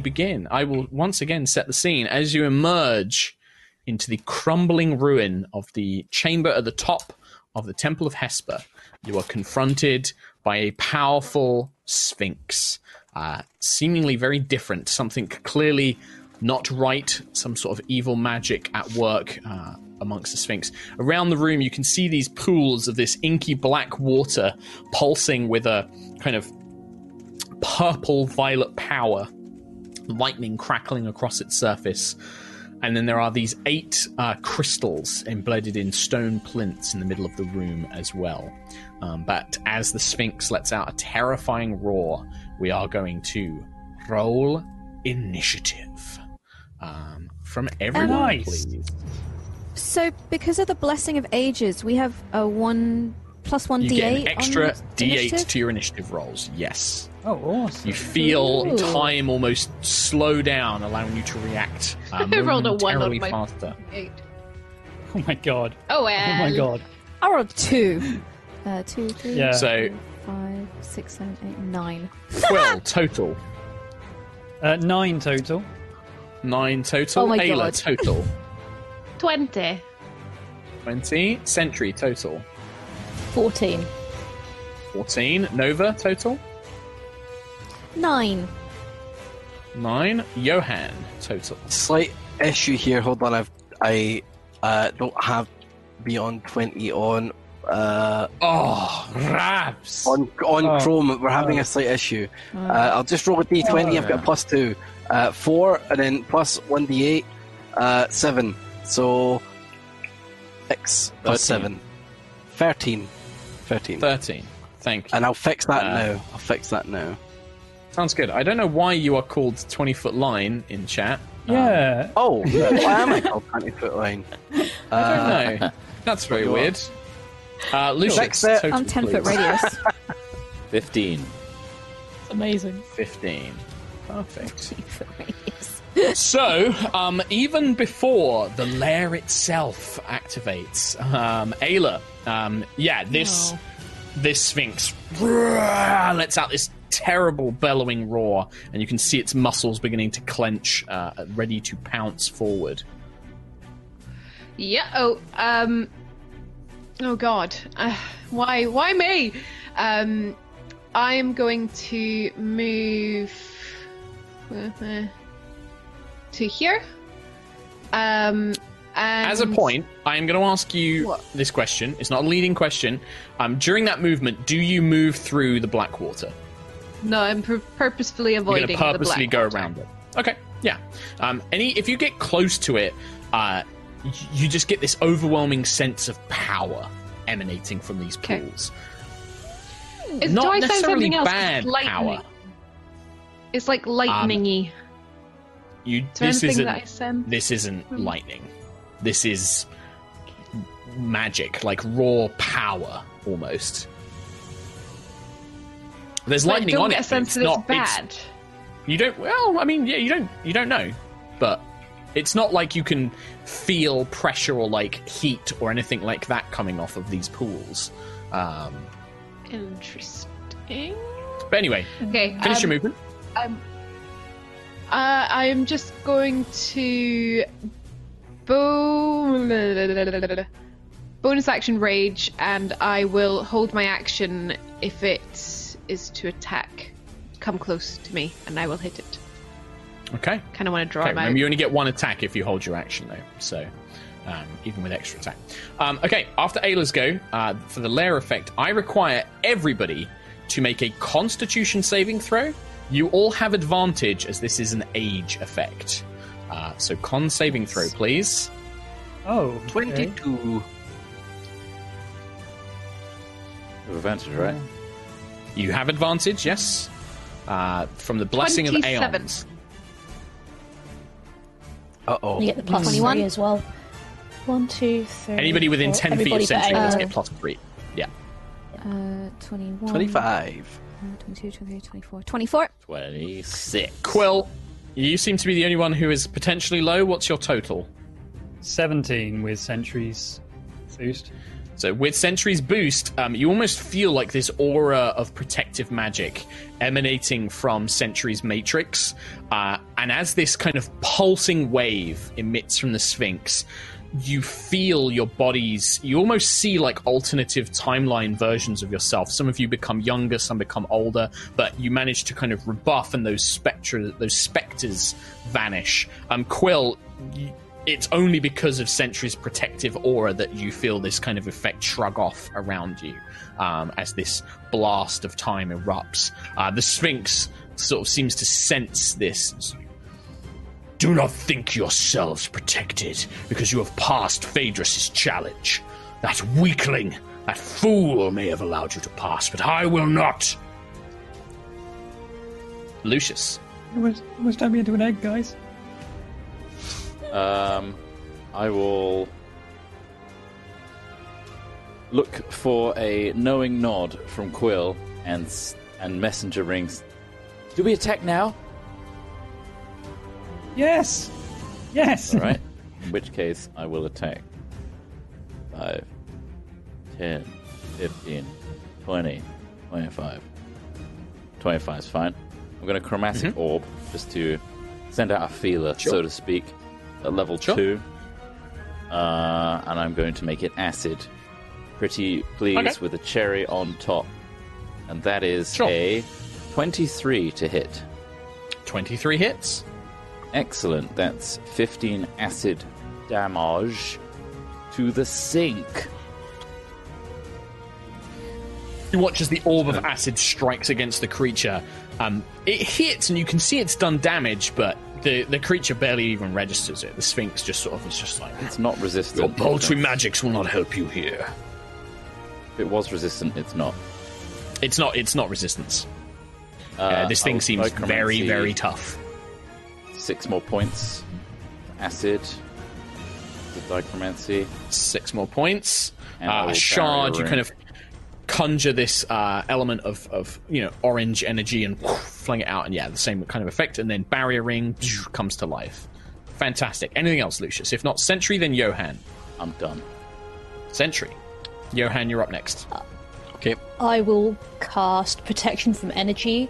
Begin. I will once again set the scene as you emerge into the crumbling ruin of the chamber at the top of the Temple of Hesper. You are confronted by a powerful sphinx, uh, seemingly very different, something clearly not right, some sort of evil magic at work uh, amongst the sphinx. Around the room, you can see these pools of this inky black water pulsing with a kind of purple violet power lightning crackling across its surface. And then there are these eight uh, crystals embedded in stone plinths in the middle of the room as well. Um, but as the Sphinx lets out a terrifying roar, we are going to roll initiative um, from everyone, Nice. please. So, because of the blessing of ages, we have a one plus one You d8. get an extra on d8 initiative? to your initiative rolls. Yes. Oh, awesome. You feel Ooh. time almost slow down, allowing you to react uh, I rolled a one on my- faster. Eight. Oh my god. Oh, Oh my god. I rolled two. Uh, two, three, Yeah. So- four, five, six, seven, eight, nine. 12 total. Uh, nine total. Nine total. Oh my Ayla God. total. 20. 20. Sentry total. 14. 14. Nova total. Nine. 9. Johan total. Slight issue here. Hold on, I've I uh, don't have beyond twenty on uh, Oh, raps! on on Oh. Chrome. We're having Oh. a slight issue. Uh, I'll just roll a d20. I've got a plus two, uh, four, and then plus one d8, uh, seven. So six, uh, Thirteen. seven, thirteen, thirteen. 13. Thank you. And I'll fix that Uh, now. I'll fix that now. Sounds good. I don't know why you are called 20 foot line in chat. Um, Yeah. Oh, why am I called twenty foot line? I don't know. That's very weird. Uh, Lucius, Fix I'm 10 foot radius. 15. It's amazing. 15. Perfect. So, um, even before the lair itself activates, um, Ayla, um, yeah, this this sphinx lets out this terrible bellowing roar, and you can see its muscles beginning to clench, uh, ready to pounce forward. Yeah. Oh. Um. Oh God. Uh, why? Why me? Um. I'm going to move uh, to here. Um. And As a point, I am going to ask you What? this question. It's not a leading question. Um, during that movement, do you move through the black water? No, I'm pur- purposefully You're avoiding going to purposely go around it. Okay, yeah. Um, any if you get close to it, uh, y- you just get this overwhelming sense of power emanating from these Okay. pools. Is, Not do I sound necessarily something else? bad It's lightning. power. Um, It's like lightningy. You Is there this anything isn't that I send? this isn't Hmm. lightning. This is magic, like raw power almost. There's I lightning don't on get it. a sense it's it's not. it's- bad. You don't. Well, I mean, yeah, you don't. You don't know, but It's not like you can feel pressure or like heat or anything like that coming off of these pools. Um, Interesting. but anyway, Okay. finish um, your movement. Um, uh, I am just going to boom bonus action rage, and I will hold my action if it is to attack. Come close to me, and I will hit it. Okay. Kind of want to draw Okay, him out. remember you only get one attack if you hold your action, though. So, um, even with extra attack. Um, okay, after Ayla's go, uh, for the lair effect, I require everybody to make a Constitution saving throw. You all have advantage as this is an age effect. Uh, so, con saving throw, please. Oh, okay. 22. Advantage, right? You have advantage, yes. Uh, from the blessing of 27. Aeons. Uh oh. You get the plus 21. three as well. One, two, three. Anybody within four. 10 feet Everybody of but Sentry Ayla. Uh, get plus 3. Yeah. Uh, 21. 25. uh, 22, 23, 24. 24. 26. Quill, you seem to be the only one who is potentially low. What's your total? 17 with Sentry's boost. So with Sentry's boost, um, you almost feel like this aura of protective magic emanating from Sentry's matrix. Uh, and as this kind of pulsing wave emits from the Sphinx, you feel your bodies, you almost see like alternative timeline versions of yourself. Some of you become younger, some become older, but you manage to kind of rebuff and those spectra, those specters vanish. Um, Quill, it's only because of Sentry's protective aura that you feel this kind of effect shrug off around you um, as this blast of time erupts. Uh, the Sphinx sort of seems to sense this. Do not think yourselves protected because you have passed Phaedrus' challenge. That weakling, that fool may have allowed you to pass, but I will not. Lucius. Almost, almost turned me into an egg, guys. Um, I will look for a knowing nod from Quill and and messenger rings. Do we attack now? Yes! Yes! All right. In which case, I will attack. 5, 10, 15, 20, 25. 25 is fine. I'm going to chromatic orb just to send out a feeler, Sure. so to speak, at level Sure. 2. Uh, and I'm going to make it acid. Pretty please Okay. with a cherry on top. And that is Sure. a 23 to hit. 23 hits. Excellent. That's 15 acid damage to the Sphinx. You watch as the orb of acid strikes against the creature. Um, it hits, and you can see it's done damage, but the, the creature barely even registers it. The Sphinx just sort of is just like, It's not resistant. Your paltry magics will not help you here. If it was resistant, it's not. It's not. It's not resistance. Uh, Uh, this thing seems very, very tough. Six more points. Acid. The dichromancy. Six more points. Uh, a shard. You kind of conjure this uh, element of, of you know orange energy and fling it out, and yeah, the same kind of effect. And then barrier ring comes to life. Fantastic. Anything else, Lucius? If not Sentry, then Johan. I'm done. Sentry. Johan, you're up next. Okay. I will cast protection from energy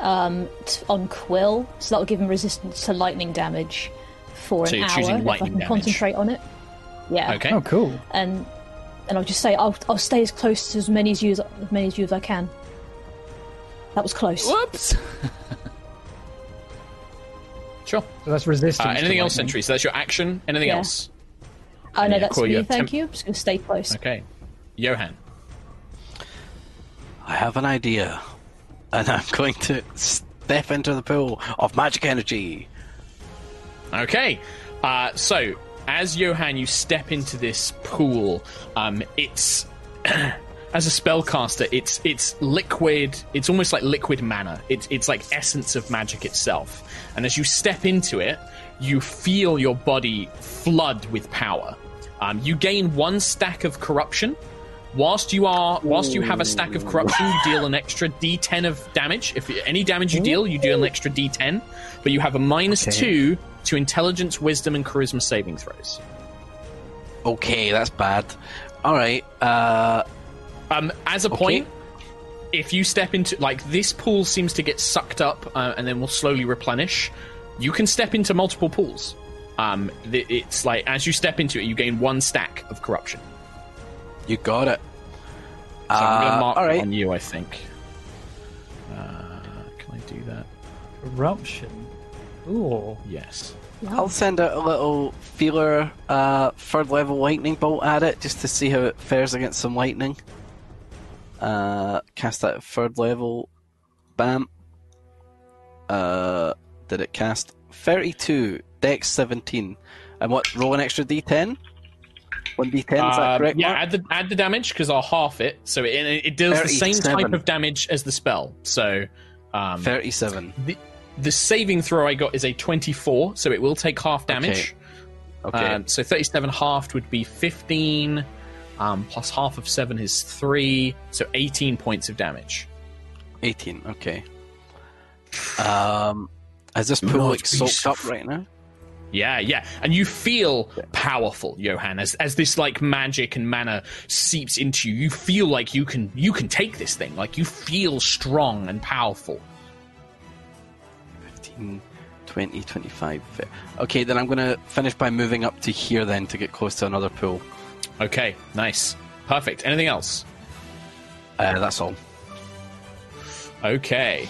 um, t- on Quill, so that will give him resistance to lightning damage for So an you're hour. choosing if I lightning can damage. concentrate on it. Yeah. Okay. Oh, cool. And and I'll just say I'll I'll stay as close to as many as you as, as many as you as I can. That was close. Whoops! Sure. So that's resistance. Uh, anything else, lightning. Sentry? So that's your action. Anything Yeah. else? I know Yeah, that's cool, me. Thank temp- you. I'm just going to stay close. Okay. Johan. I have an idea. And I'm going to step into the pool of magic energy. Okay. Uh, so, as Johan, you step into this pool. Um, it's as a spellcaster, it's it's liquid. It's almost like liquid mana. It's it's like essence of magic itself. And as you step into it, you feel your body flood with power. Um, you gain one stack of corruption. Whilst you are, whilst you have a stack of corruption, you deal an extra D10 of damage. If any damage you deal, you deal an extra D10. But you have a minus Okay. two to intelligence, wisdom, and charisma saving throws. Okay, that's bad. All right. Uh, Um, as a Okay. point, if you step into like this pool seems to get sucked up uh, and then will slowly replenish, you can step into multiple pools. Um, th- it's like as you step into it, you gain one stack of corruption. you got it. So I'm going Uh, to mark all it right. on you, I think. Uh, can I do that? Corruption. Ooh. Yes. I'll send out a little feeler uh, third level lightning bolt at it just to see how it fares against some lightning. Uh, cast that third level. Bam. Uh, did it cast 32, dex 17. And what, roll an extra d10? 1d10, is that Uh, correct? yeah, Mark? add the add the damage because I'll half it, so it, it deals the same type of damage as the spell. So, um, 37. the the saving throw I got is a twenty four, so it will take half damage. Okay. Um, so 37 halved would be 15, um, plus half of 7 is 3, so 18 points of damage. 18, okay. Um, is this pool Not like soaked up right now? Yeah, yeah. And you feel powerful, Johan, as, as this like magic and mana seeps into you. You feel like you can you can take this thing. Like you feel strong and powerful. 15, 20, 25. Okay, then I'm going to finish by moving up to here then to get close to another pool. Okay, nice. Perfect. Anything else? Uh, that's all. Okay.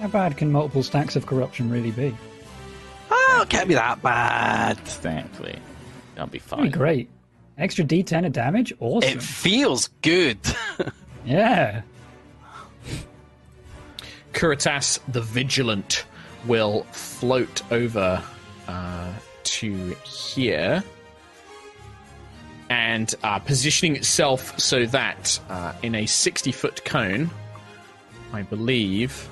How bad can multiple stacks of corruption really be? Oh, it can't be that bad. Exactly. That'll be That'd be fine. great. Extra D10 of damage? Awesome. It feels good. Yeah. Kuritas the Vigilant will float over uh, to here and uh, positioning itself so that uh, in a 60 foot cone, I believe.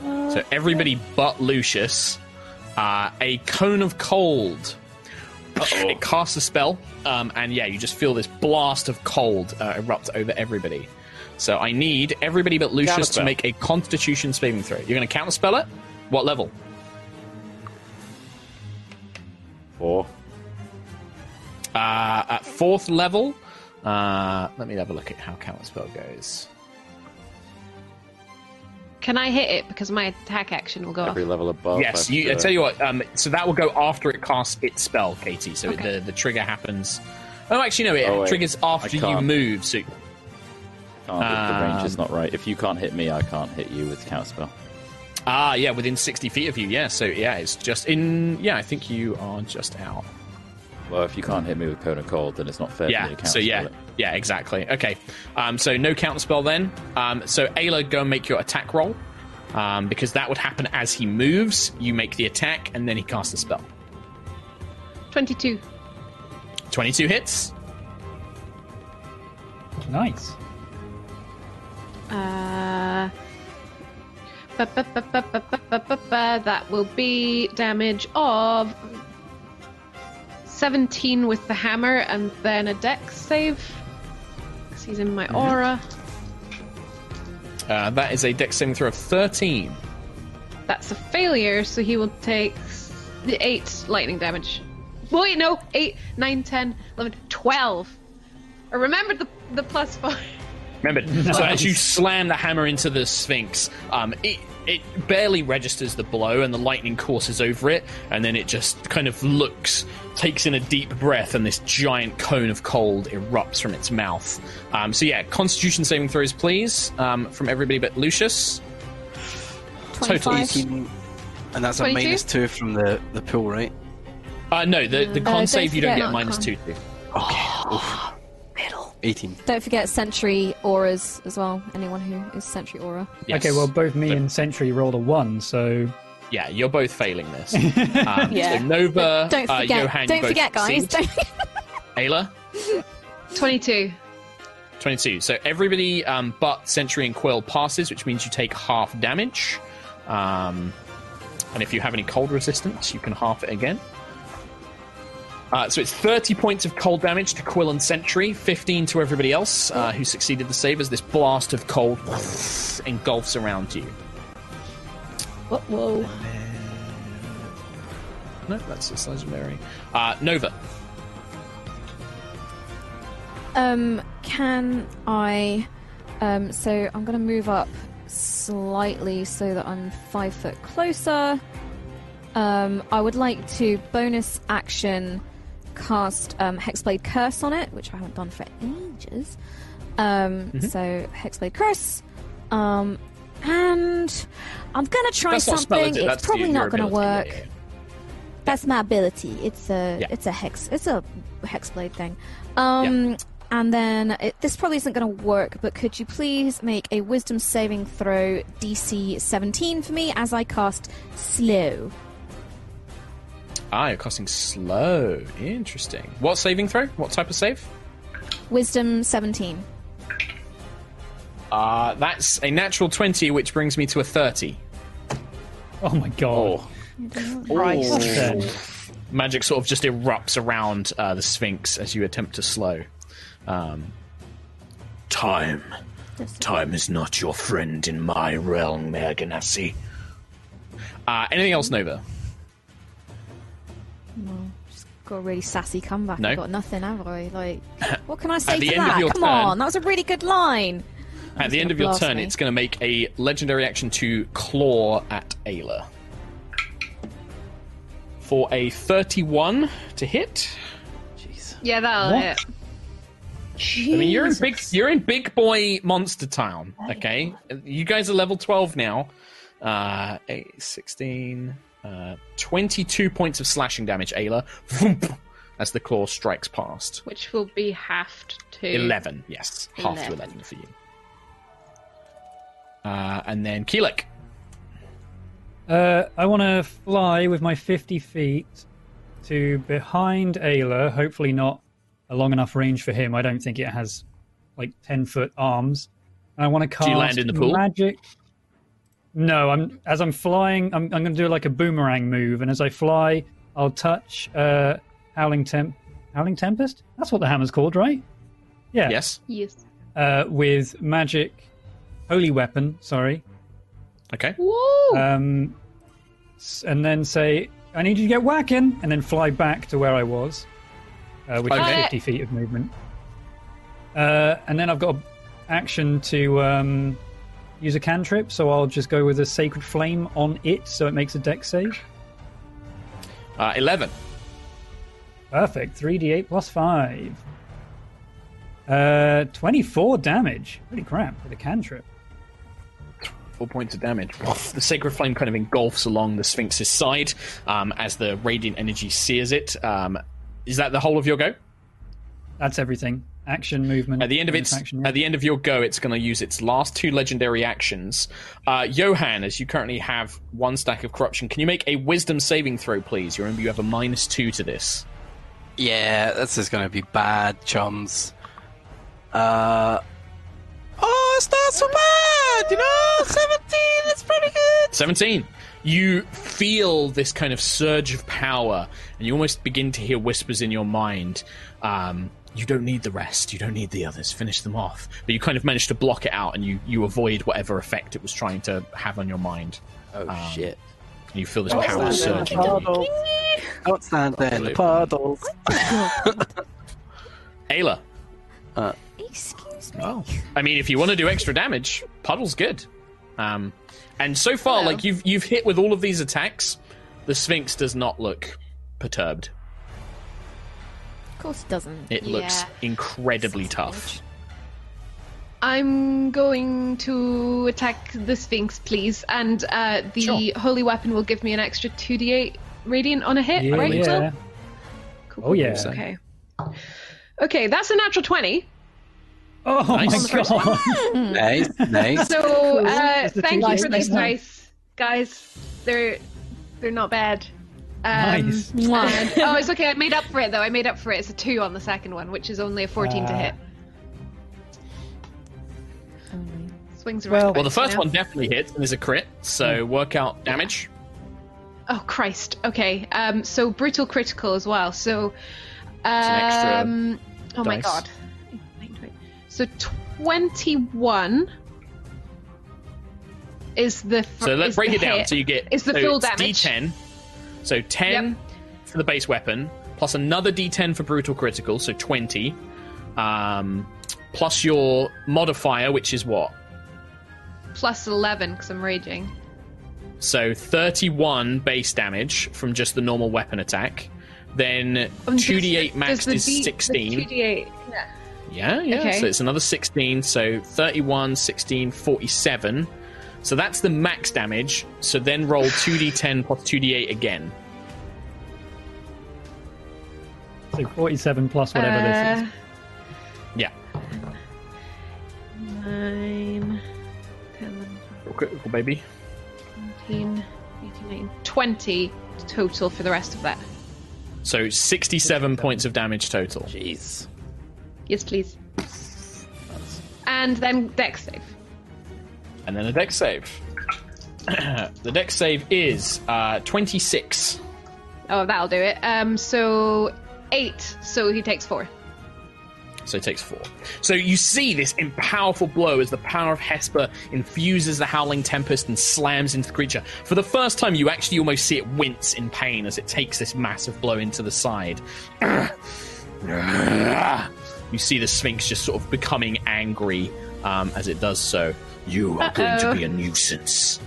So everybody but Lucius, uh, a cone of cold. It casts a spell, um, and yeah, you just feel this blast of cold uh, erupt over everybody. So I need everybody but Lucius to make a Constitution saving throw. You're going to counterspell it. What level? Four. Uh, at fourth level. Uh, let me have a look at how counterspell goes. Can I hit it because my attack action will go off? Every level above. yes, I've, you, I uh, tell you what. Um, so that will go after it casts its spell, Katie. So Okay. the the trigger happens. Oh, actually, no, it Oh, triggers after you move. So Can't, the range is Um, not right. If you can't hit me, I can't hit you with counterspell. ah, yeah, within sixty feet of you. Yeah, so yeah, it's just in. Yeah, I think you are just out. Well, if you can't hit me with Cone of Cold, then it's not fair for Yeah. me to So counterspell yeah, it. Yeah, exactly. Okay, um, so no counter spell then. Um, so Ayla, go make your attack roll um, because that would happen as he moves. You make the attack and then he casts the spell. 22. 22 hits. Nice. Uh, ba, ba, ba, that will be damage of 17 with the hammer and then a dex save. 'Cause he's in my aura. Uh, that is a dex saving throw of thirteen. That's a failure, so he will take the 8 lightning damage. Wait, no! 8, 9, 10, 11, 12. I remembered the, the plus 5. Remember, so as you slam the hammer into the Sphinx, um, it it barely registers the blow, and the lightning courses over it, and then it just kind of looks, takes in a deep breath, and this giant cone of cold erupts from its mouth. Um, so yeah, Constitution saving throws, please, um, from everybody but Lucius. Total 25. 18. And that's a minus 2 from the, the pool, right? Uh, no, the the con don't save you don't get minus con. two. to. Okay. Oof. 18. Don't forget Sentry auras as well. Anyone who is Sentry aura. Yes. Okay, well, both me So- and Sentry rolled a 1, so. Yeah, you're both failing this. Um, Yeah. So Nova, Don't uh, forget. Johan, don't both forget, guys. Don't Ayla. 22. 22. So everybody um, but Sentry and Quill passes, which means you take half damage. Um, and if you have any cold resistance, you can half it again. Uh, so it's 30 points of cold damage to Quill and Sentry, 15 to everybody else uh, who succeeded the save as this blast of cold engulfs around you. Whoa, whoa. No, that's just legendary. Uh, Nova. Um, can I? Um, so I'm going to move up slightly so that I'm five foot closer. Um, I would like to bonus action cast um, Hexblade Curse on it, which I haven't done for ages. Um, Mm-hmm. So Hexblade Curse. Um, and I'm going to try That's something. it's That's probably not going to ability. work. Yeah, yeah, That's my ability. It's a Yeah. it's a hex it's a hexblade thing. Um and then it, this probably isn't going to work, but could you please make a wisdom saving throw DC 17 for me as I cast slow? Ah, you're casting slow. Interesting. What saving throw? What type of save? Wisdom 17. Uh, that's a natural 20, which brings me to a 30. Oh my god. Christ. Magic sort of just erupts around uh, the Sphinx as you attempt to slow. Um, time. Time is not your friend in my realm, Merganassi. Uh, anything else, Nova? Just got a really sassy comeback. No. I've got nothing, have I? Like, what can I say the to end of that? your Come turn- on, that was a really good line. At the end of your turn, me. it's going to make a legendary action to claw at Ayla. For a 31 to hit. Jeez. Yeah, that'll What? hit. I mean, you're in big, you're in big boy monster town. Okay, you guys are level 12 now. Uh, 8, 16, uh, 22 points of slashing damage. Ayla, as the claw strikes past. Which will be halved to 11, yes, half to 11. 11 for you. Uh, and then Keelik. Uh, I want to fly with my 50 feet to behind Ayla, hopefully not a long enough range for him. I don't think it has like 10 foot arms. And I want to cast Do you land in the pool? magic. No, I'm as I'm flying, I'm, I'm going to do like a boomerang move, and as I fly, I'll touch uh, Howling Temp, Howling Tempest. That's what the hammer's called, right? Yeah. Yes. Yes. Uh, with magic, holy weapon. Sorry. Okay. Whoa! Um, and then say, I need you to get whacking, and then fly back to where I was, uh, which Okay. is 50 feet of movement. Uh, and then I've got action to um, use a cantrip, so I'll just go with a Sacred Flame on it, so it makes a dex save. Uh, 11. Perfect. 3d8 plus 5. Uh, 24 damage. Holy crap, with a cantrip. Four points of damage. The sacred flame kind of engulfs along the Sphinx's side um, as the radiant energy sears it. Um, is that the whole of your go? That's everything. Action, movement. At the end of its action, yeah. at the end of your go, it's going to use its last two legendary actions. Uh, Johan, as you currently have one stack of corruption, can you make a Wisdom saving throw, please? You remember you have a minus two to this. Yeah, this is going to be bad, chums. Uh. Oh, it's not so bad, you know? 17, it's pretty good. 17. You feel this kind of surge of power, and you almost begin to hear whispers in your mind. Um, you don't need the rest. You don't need the others. Finish them off. But you kind of manage to block it out, and you, you avoid whatever effect it was trying to have on your mind. Oh, Um, shit. And you feel this Don't power stand surge. there in the puddles. Don't stand there in the puddles. Ayla. Excuse me. Oh. I mean, if you want to do extra damage, puddle's good. Um, and so far, Hello. like you've you've hit with all of these attacks, the Sphinx does not look perturbed. Of course it doesn't. It looks incredibly tough. I'm going to attack the Sphinx, please, and uh, the Sure. holy weapon will give me an extra 2d8 radiant on a hit, Yeah, right? yeah. Cool, Oh, yeah. Okay. Okay, that's a natural 20. Oh Nice. my god! nice, nice. So, uh, thank you 2d8 for these nice? dice, guys. They're they're not bad. Um, Nice. And- oh, it's okay. I made up for it though. I made up for it. It's a two on the second one, which is only a 14 to Ah. hit. Swings around. Well- Well, the first you one definitely hits and is a crit, so work out damage. Oh Christ. Okay. Um. So brutal critical as well. So. an extra Um. Oh my god. So twenty-one is the. Fr- So let's break the it down. hit. So you get Is the so full it's damage. D10. So 10 Yep. for the base weapon, plus another D10 for brutal critical, so 20. Um, plus your modifier, which is what? plus eleven because I'm raging. So 31 base damage from just the normal weapon attack. Then Um, 2d8 does- max does the is D- 16. 2d8. Yeah. Yeah, yeah. Okay. So it's another 16. So 31, 16, 47. So that's the max damage. So then roll 2d10 plus 2d8 again. So 47 plus whatever this Uh, is. Yeah. Nine, 10, Critical, baby. 17, 18, 19, 20 total for the rest of that. So 67 points of damage total. Jeez. Yes, please. And then dex save. And then a dex save. the dex save is uh, 26. Oh, that'll do it. Um, so eight. So he takes four. So he takes four. So you see this powerful blow as the power of Hesper infuses the Howling Tempest and slams into the creature. For the first time, you actually almost see it wince in pain as it takes this massive blow into the side. You see the Sphinx just sort of becoming angry um, as it does so. You are going to be a nuisance.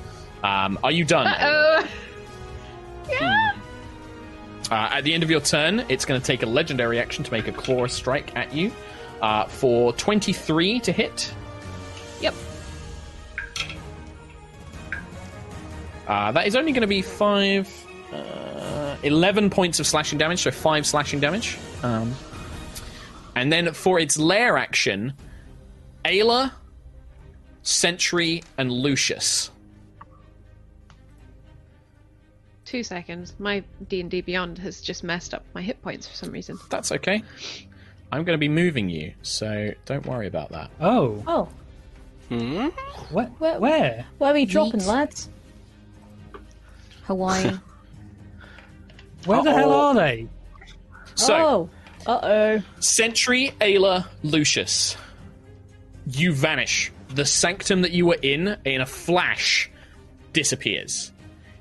Um, are you done? Oh. Yeah. Uh, at the end of your turn, it's going to take a legendary action to make a claw strike at you uh, for 23 to hit. Yep. Uh, that is only going to be 5. Uh, 11 points of slashing damage, so 5 slashing damage. Um, and then for its lair action, Ayla, Sentry, and Lucius. Two seconds. My D and D Beyond has just messed up my hit points for some reason. That's okay. I'm going to be moving you, so don't worry about that. Oh, Oh, Hmm? where? Where- Where? where are we dropping, Neat. lads? Hawaii. Where the hell are they? So, oh, uh oh. Sentry, Ayla, Lucius. You vanish. The sanctum that you were in, in a flash, disappears.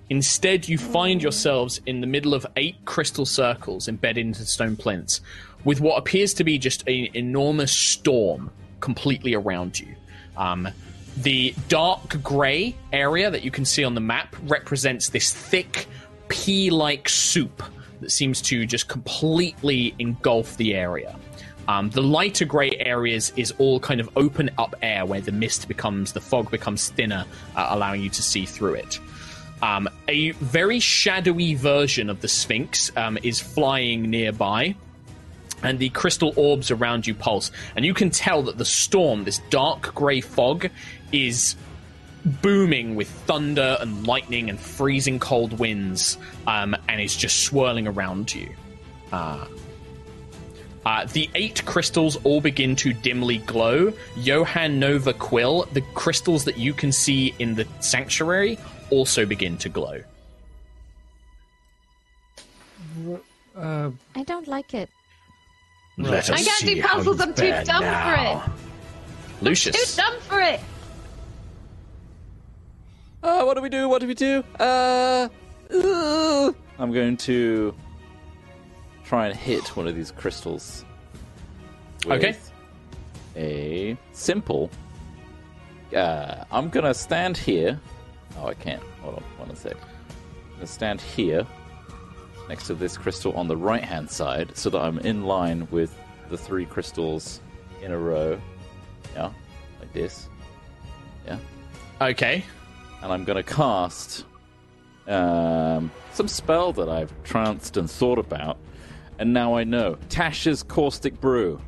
Instead, you find yourselves in the middle of eight crystal circles embedded into stone plinths, with what appears to be just an enormous storm completely around you. Um, the dark grey area that you can see on the map represents this thick, pea like soup that seems to just completely engulf the area. Um, the lighter grey areas is all kind of open up air where the mist becomes, the fog becomes thinner, uh, allowing you to see through it. Um, a very shadowy version of the Sphinx um, is flying nearby, and the crystal orbs around you pulse. And you can tell that the storm, this dark grey fog, is booming with thunder and lightning and freezing cold winds, um, and is just swirling around you. Uh, uh, the eight crystals all begin to dimly glow. Johan Nova Quill, the crystals that you can see in the sanctuary, also begin to glow. Uh, I don't like it. Let I us can't see do puzzles. I'm too dumb now. for it. Lucius. Too dumb for it. Uh, what do we do? What do we do? Uh, uh, I'm going to try and hit one of these crystals. with Okay. A simple. Uh, I'm gonna stand here. Oh, I can't. Hold on, one sec. I'm gonna stand here next to this crystal on the right hand side so that I'm in line with the three crystals in a row. Yeah, like this. Yeah Okay. and I'm going to cast um, some spell that I've tranced and thought about, and now I know Tasha's Caustic Brew,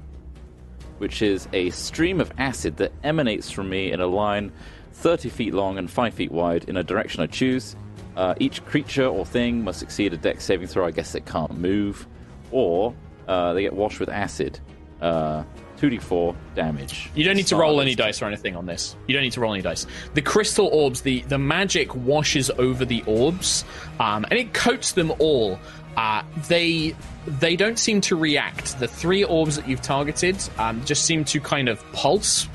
which is a stream of acid that emanates from me in a line 30 feet long and 5 feet wide in a direction I choose. Uh, each creature or thing must succeed a dex saving throw. I guess it can't move, or uh, they get washed with acid. Uh, 2d4 damage. You don't need to roll any dice or anything on this. You don't need to roll any dice. The crystal orbs, the, the magic washes over the orbs, um, and it coats them all. Uh, they they don't seem to react. The three orbs that you've targeted um, just seem to kind of pulse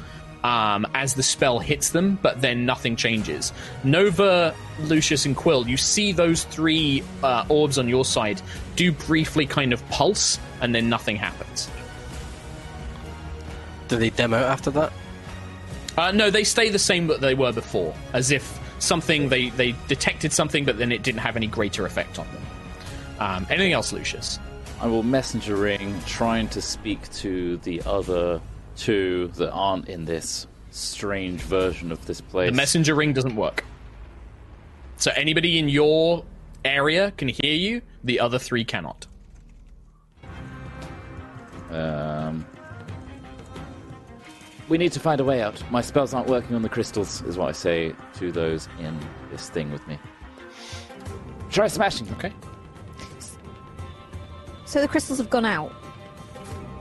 um, as the spell hits them, but then nothing changes. Nova, Lucius, and Quill, you see those three uh, orbs on your side do briefly kind of pulse, and then nothing happens. Do they dim out after that? Uh, no, they stay the same that they were before, as if something they they detected something, but then it didn't have any greater effect on them. Um, anything else, Lucius? I will messenger ring, trying to speak to the other two that aren't in this strange version of this place. The messenger ring doesn't work. So anybody in your area can hear you. The other three cannot. Um, we need to find a way out. My spells aren't working on the crystals, is what I say to those in this thing with me. Try smashing. Okay. So the crystals have gone out.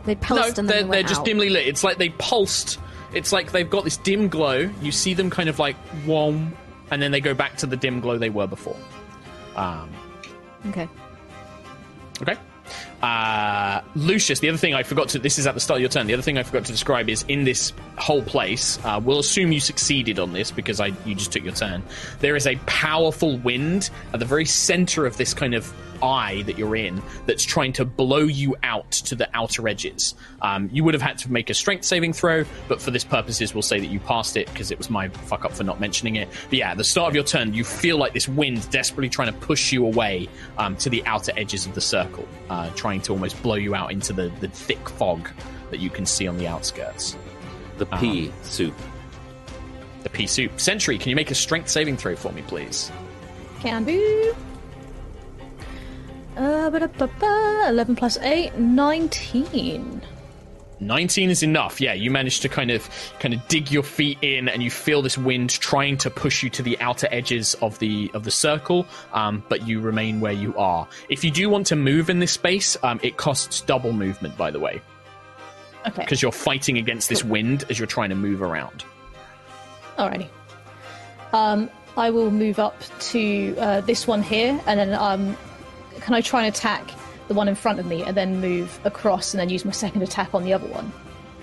They No, pulsed and then they're, they they're just out. dimly lit. It's like they pulsed. It's like they've got this dim glow. You see them kind of like warm, and then they go back to the dim glow they were before. Um, Okay. Okay. Uh, Lucius, the other thing I forgot to, this is at the start of your turn, the other thing I forgot to describe is in this whole place, uh, we'll assume you succeeded on this because I you just took your turn. There is a powerful wind at the very center of this kind of eye that you're in that's trying to blow you out to the outer edges. Um, you would have had to make a strength saving throw, but for this purposes, we'll say that you passed it because it was my fuck up for not mentioning it. But yeah, at the start of your turn, you feel like this wind desperately trying to push you away um, to the outer edges of the circle, uh, trying to almost blow you out into the, the thick fog that you can see on the outskirts. The pea soup. The pea soup. Sentry, can you make a strength saving throw for me, please? Can do. Uh, 11 plus 8, 19. 19 is enough. Yeah, you manage to kind of kind of dig your feet in and you feel this wind trying to push you to the outer edges of the of the circle, um, but you remain where you are. If you do want to move in this space, um, it costs double movement by the way, Okay. because you're fighting against this wind as you're trying to move around. Alrighty. Um, I will move up to uh, this one here, and then um, can I try and attack the one in front of me, and then move across, and then use my second attack on the other one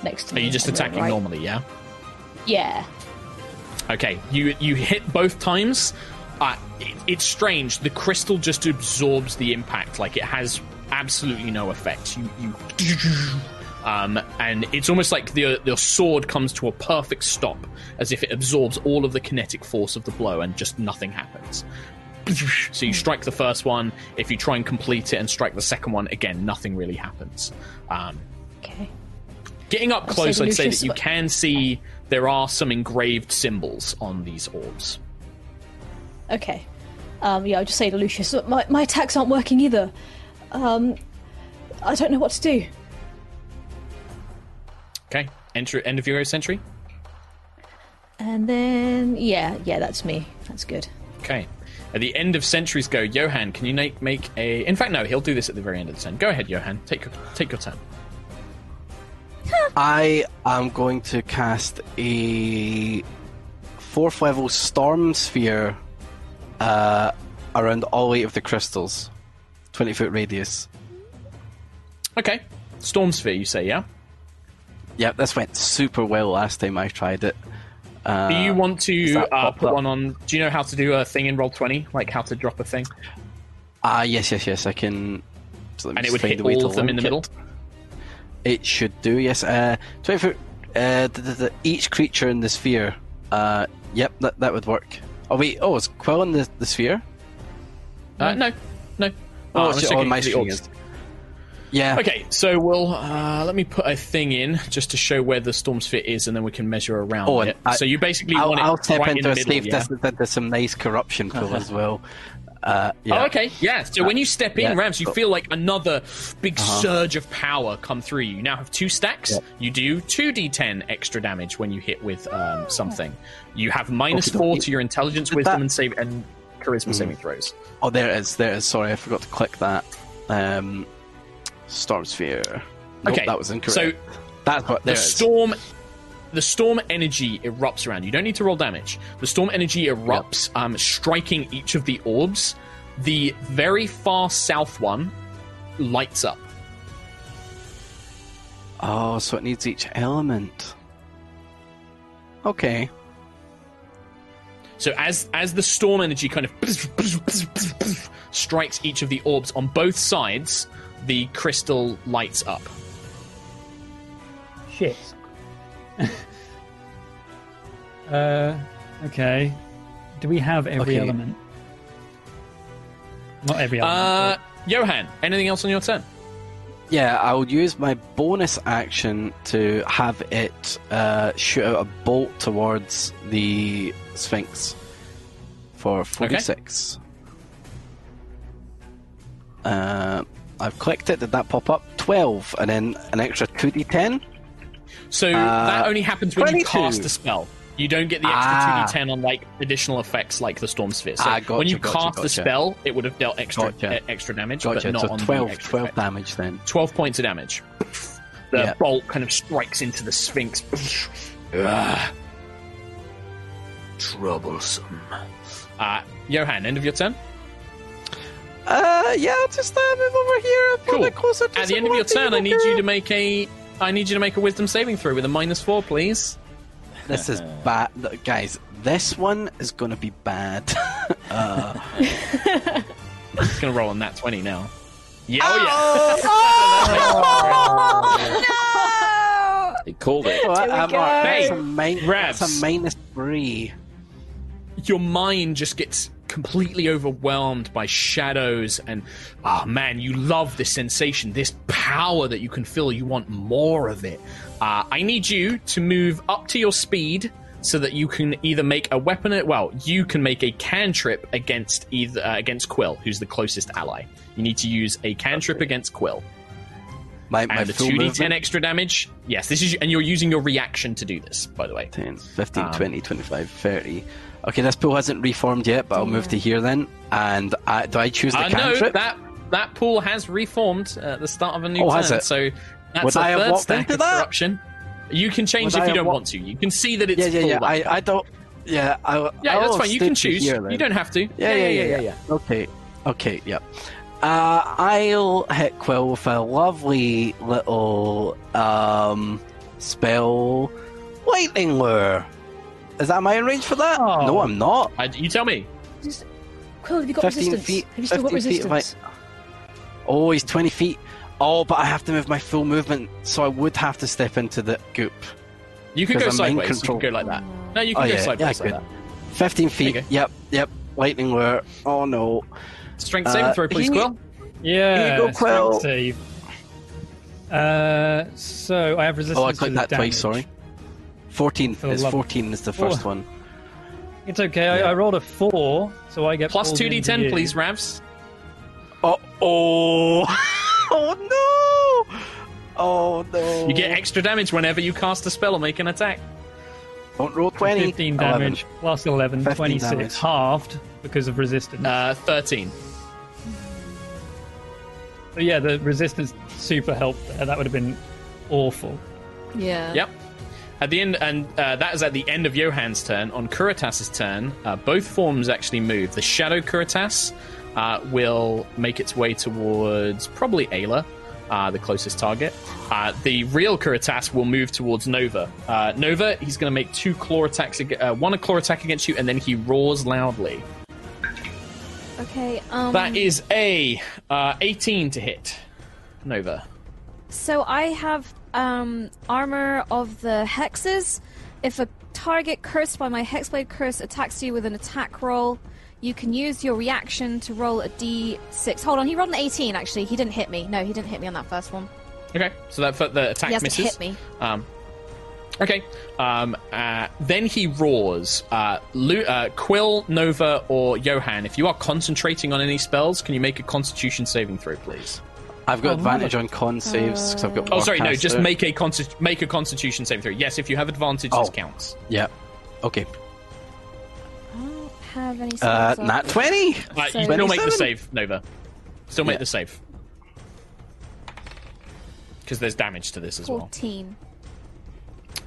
next to Are me? you just attacking right? normally, yeah? Yeah. Okay, you you hit both times. Uh, it, it's strange. The crystal just absorbs the impact, like it has absolutely no effect. You you, um, and it's almost like the the sword comes to a perfect stop, as if it absorbs all of the kinetic force of the blow, and just nothing happens. So you strike the first one. If you try and complete it and strike the second one, again, nothing really happens. Um, Okay. Getting up I'll close, say I'd say that you can see there are some engraved symbols on these orbs. Okay. Um, yeah, I'll just say to Lucius, my, my attacks aren't working either. Um, I don't know what to do. Okay, enter end of your Sentry. And then, yeah, yeah, that's me. That's good. Okay, at the end of Sentry's go. Johan, can you make make a? In fact, no, he'll do this at the very end of the turn. Go ahead, Johan. Take your take your turn. I am going to cast a fourth level storm sphere uh, around all eight of the crystals, twenty foot radius. Okay, storm sphere. You say, yeah. Yep, this went super well last time I tried it. Uh, Do you want to uh, put up? one on? Do you know how to do a thing in Roll20? Like how to drop a thing, Ah, yes, yes, yes. I can. so and it would hit all of them in the middle. it. It should do, yes. Uh, 20 foot. Uh, the, the, the, each creature in the sphere. Uh, yep, that, that would work. Oh, wait. Oh, is Quill in the, the sphere? Uh, no, no. Oh, Uh, it's I'm just checking on my screen. Yeah. Okay, so we'll uh, let me put a thing in just to show where the storm sphere is, and then we can measure around Oh, it. I- so you basically I'll, want it I'll step right into in a the middle, safe yeah? into some nice corruption pool as well. Uh, yeah. Oh, okay, yeah. So when you step in, yeah, Rams, you feel like another big surge of power come through you. You now have two stacks. Yep. You do two d10 extra damage when you hit with um, something. You have minus Okey-dokey. four to your intelligence, wisdom, that- and save and charisma saving throws. Oh, there it is. There it is. Sorry, I forgot to click that. Um, Storm Sphere. Nope, Okay, that was incorrect. so That's what the is. storm the storm energy erupts around you. You don't need to roll damage. The storm energy erupts, um, striking each of the orbs. The very far south one lights up. Oh, so it needs each element. Okay. So as as the storm energy kind of strikes each of the orbs on both sides, the crystal lights up. Shit. uh, okay. Do we have every Okay. element? Not every Uh, element. Johan, anything else on your turn? Yeah, I'll use my bonus action to have it uh, shoot out a bolt towards the Sphinx for 46. Okay. Uh, I've clicked it. Did that pop up? 12, and then an extra 2d10. So Uh, that only happens when you cast a spell. You don't get the extra Ah. 2d10 on like additional effects like the storm sphere. So Ah, gotcha, when you gotcha, cast the spell, it would have dealt extra Gotcha. e- extra damage, Gotcha. but not So on 12, the extra 12 damage then. 12 points of damage. The Yeah. bolt kind of strikes into the Sphinx. Ah. Troublesome. Uh, Johan, end of your turn. Uh, yeah, I'll just uh, move over here a Cool. bit closer to At the end of your turn, I need you to make a. I need you to make a Wisdom saving throw with a minus four, please. This is bad. Guys, this one is going to be bad. uh, It's gonna roll on that twenty now. Yeah, Ah! oh Oh, He called it. Well, we I'm go. alright. That's a, Hey, min- that's a minus three. Your mind just gets completely overwhelmed by shadows, and oh man, you love this sensation, this power that you can feel. You want more of it. Uh, I need you to move up to your speed. So that you can either make a weapon, well, you can make a cantrip against either uh, against Quill, who's the closest ally. You need to use a cantrip against Quill. My, my and the 2d10 movement. extra damage. Yes, this is, and you're using your reaction to do this, by the way. 10, 15, Um, 20, 25, 30. Okay, this pool hasn't reformed yet, but I'll move to here then. And I, do I choose the Uh, no, cantrip? that that pool has reformed at the start of a new Oh, turn. has it? So that's Would a I third stack of that? corruption. You can change Would I if you don't wa- want to. You can see that it's yeah, yeah, yeah. I, I don't. Yeah, I, yeah, I'll that's fine. You can choose. Here, you don't have to. Yeah, yeah, yeah, yeah. Yeah. Okay, okay, yeah. Uh, I'll hit Quill with a lovely little um, spell, lightning lure. Is that my range for that? Oh. No, I'm not. I, you tell me. Quill, have you got 15 resistance? feet- have you still got 15 feet? Oh, he's 20 feet. Oh, but I have to move my full movement, so I would have to step into the goop. You can go I'm mind sideways. You control. can go like that. No, you can Oh, go yeah, sideways yeah, like good. that. 15 feet. Yep, yep. Lightning lure. Oh no. Strength saving Uh, throw, please, he- Quill. Yeah. Here you go, strength Quill. Save. Uh, so I have resistance. Oh, I to clicked the that twice, sorry. 14 For is 14 is the first Oh. one. It's okay. I, I rolled a four, so I get two d ten, please, Ravs. Oh, oh, oh no! Oh no! You get extra damage whenever you cast a spell or make an attack. Don't roll 20. 15 damage plus 11, 15 26, damage. halved because of resistance. Uh, Thirteen. so yeah, the resistance super helped there. That would have been awful. Yeah. Yep. At the end, and uh, that is at the end of Johan's turn. On Kuritas's turn, uh, both forms actually move. The Shadow Kuritas uh, will make its way towards probably Ayla, uh, the closest target. Uh, the real Kuritas will move towards Nova. Uh, Nova, he's going to make two claw attacks, ag- uh, one a claw attack against you, and then he roars loudly. Okay. Um. That is a uh, 18 to hit. Nova. So I have um, armor of the hexes. If a target cursed by my hexblade curse attacks you with an attack roll, you can use your reaction to roll a d6. Hold on, he rolled an 18. Actually, he didn't hit me. No, he didn't hit me on that first one. Okay, so that the attack He has to hit me. Um, okay. Um, uh, then he roars. Uh, Lu- uh, Quill, Nova, or Johan, if you are concentrating on any spells, can you make a Constitution saving throw, please? I've got Oh, advantage on con saves because I've got. Oh, sorry, no, Warcaster. just make a consti- make a Constitution save throw. Yes, if you have advantage, this Oh. counts. Yeah. Okay. I don't have any. Uh, spells nat 20! Uh, So- you still make the save, Nova. Still make Yeah. the save. Because there's damage to this as well. 14.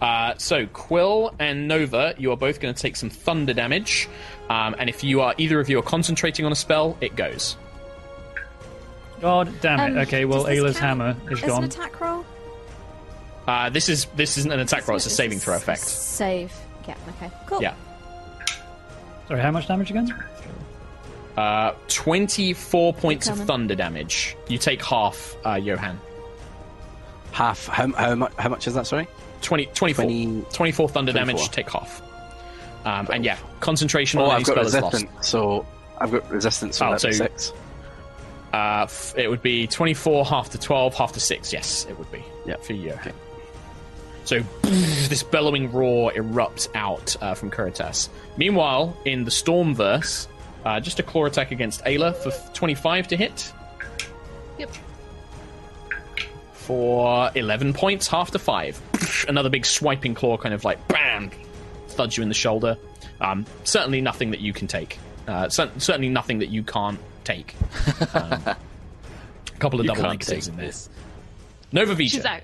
Uh, so Quill and Nova, you are both going to take some thunder damage, um, and if you are either of you are concentrating on a spell, it goes. God damn it. Um, okay, well, does this Ayla's count hammer is As an gone. attack roll? Uh, this is this isn't an attack roll; it's a saving throw effect. Save. Yeah, okay. Cool. Yeah. Sorry, how much damage again? Uh, 24 points of thunder damage. You take half, uh, Johan. Half. How, how, much, how much is that, sorry? 20, 24, 20 24 thunder 24. damage, take half. Um, and yeah, concentration Oh, on I've got is resistance, lost. so I've got resistance, so Oh, that's so- six. Uh, f- it would be 24, half to 12, half to 6. Yes, it would be. Yeah. For Johan. So this bellowing roar erupts out uh, from Kuritas. Meanwhile, in the Stormverse, uh, just a claw attack against Ayla for f- 25 to hit. Yep. For 11 points, half to 5. Another big swiping claw, kind of like bam, thuds you in the shoulder. Um, certainly nothing that you can take. Uh, cer- certainly nothing that you can't take. Um, a couple of You double can't negatives in this. Nova Vija. She's out.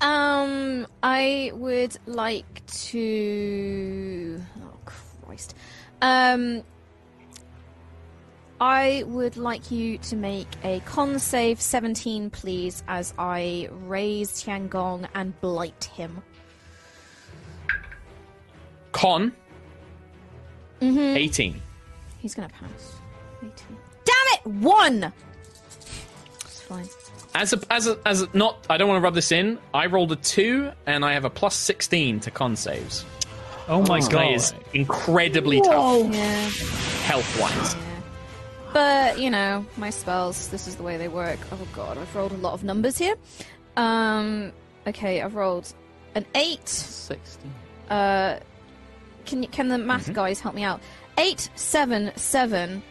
Um, I would like to. Oh Christ. Um, I would like you to make a con save 17, please, as I raise Tiangong and blight him. Con, Mm-hmm. 18. He's gonna pass. 18. Damn it! One. It's fine. As a, as a, as a, not, I don't want to rub this in. I rolled a 2, and I have a plus 16 to con saves. Oh my That god. is incredibly tough, Yeah. health wise. But, you know, my spells, this is the way they work. Oh god, I've rolled a lot of numbers here. Um, okay, I've rolled an 8. 16. Uh, can, you, can the math Mm-hmm. guys help me out? 8, 7, 7,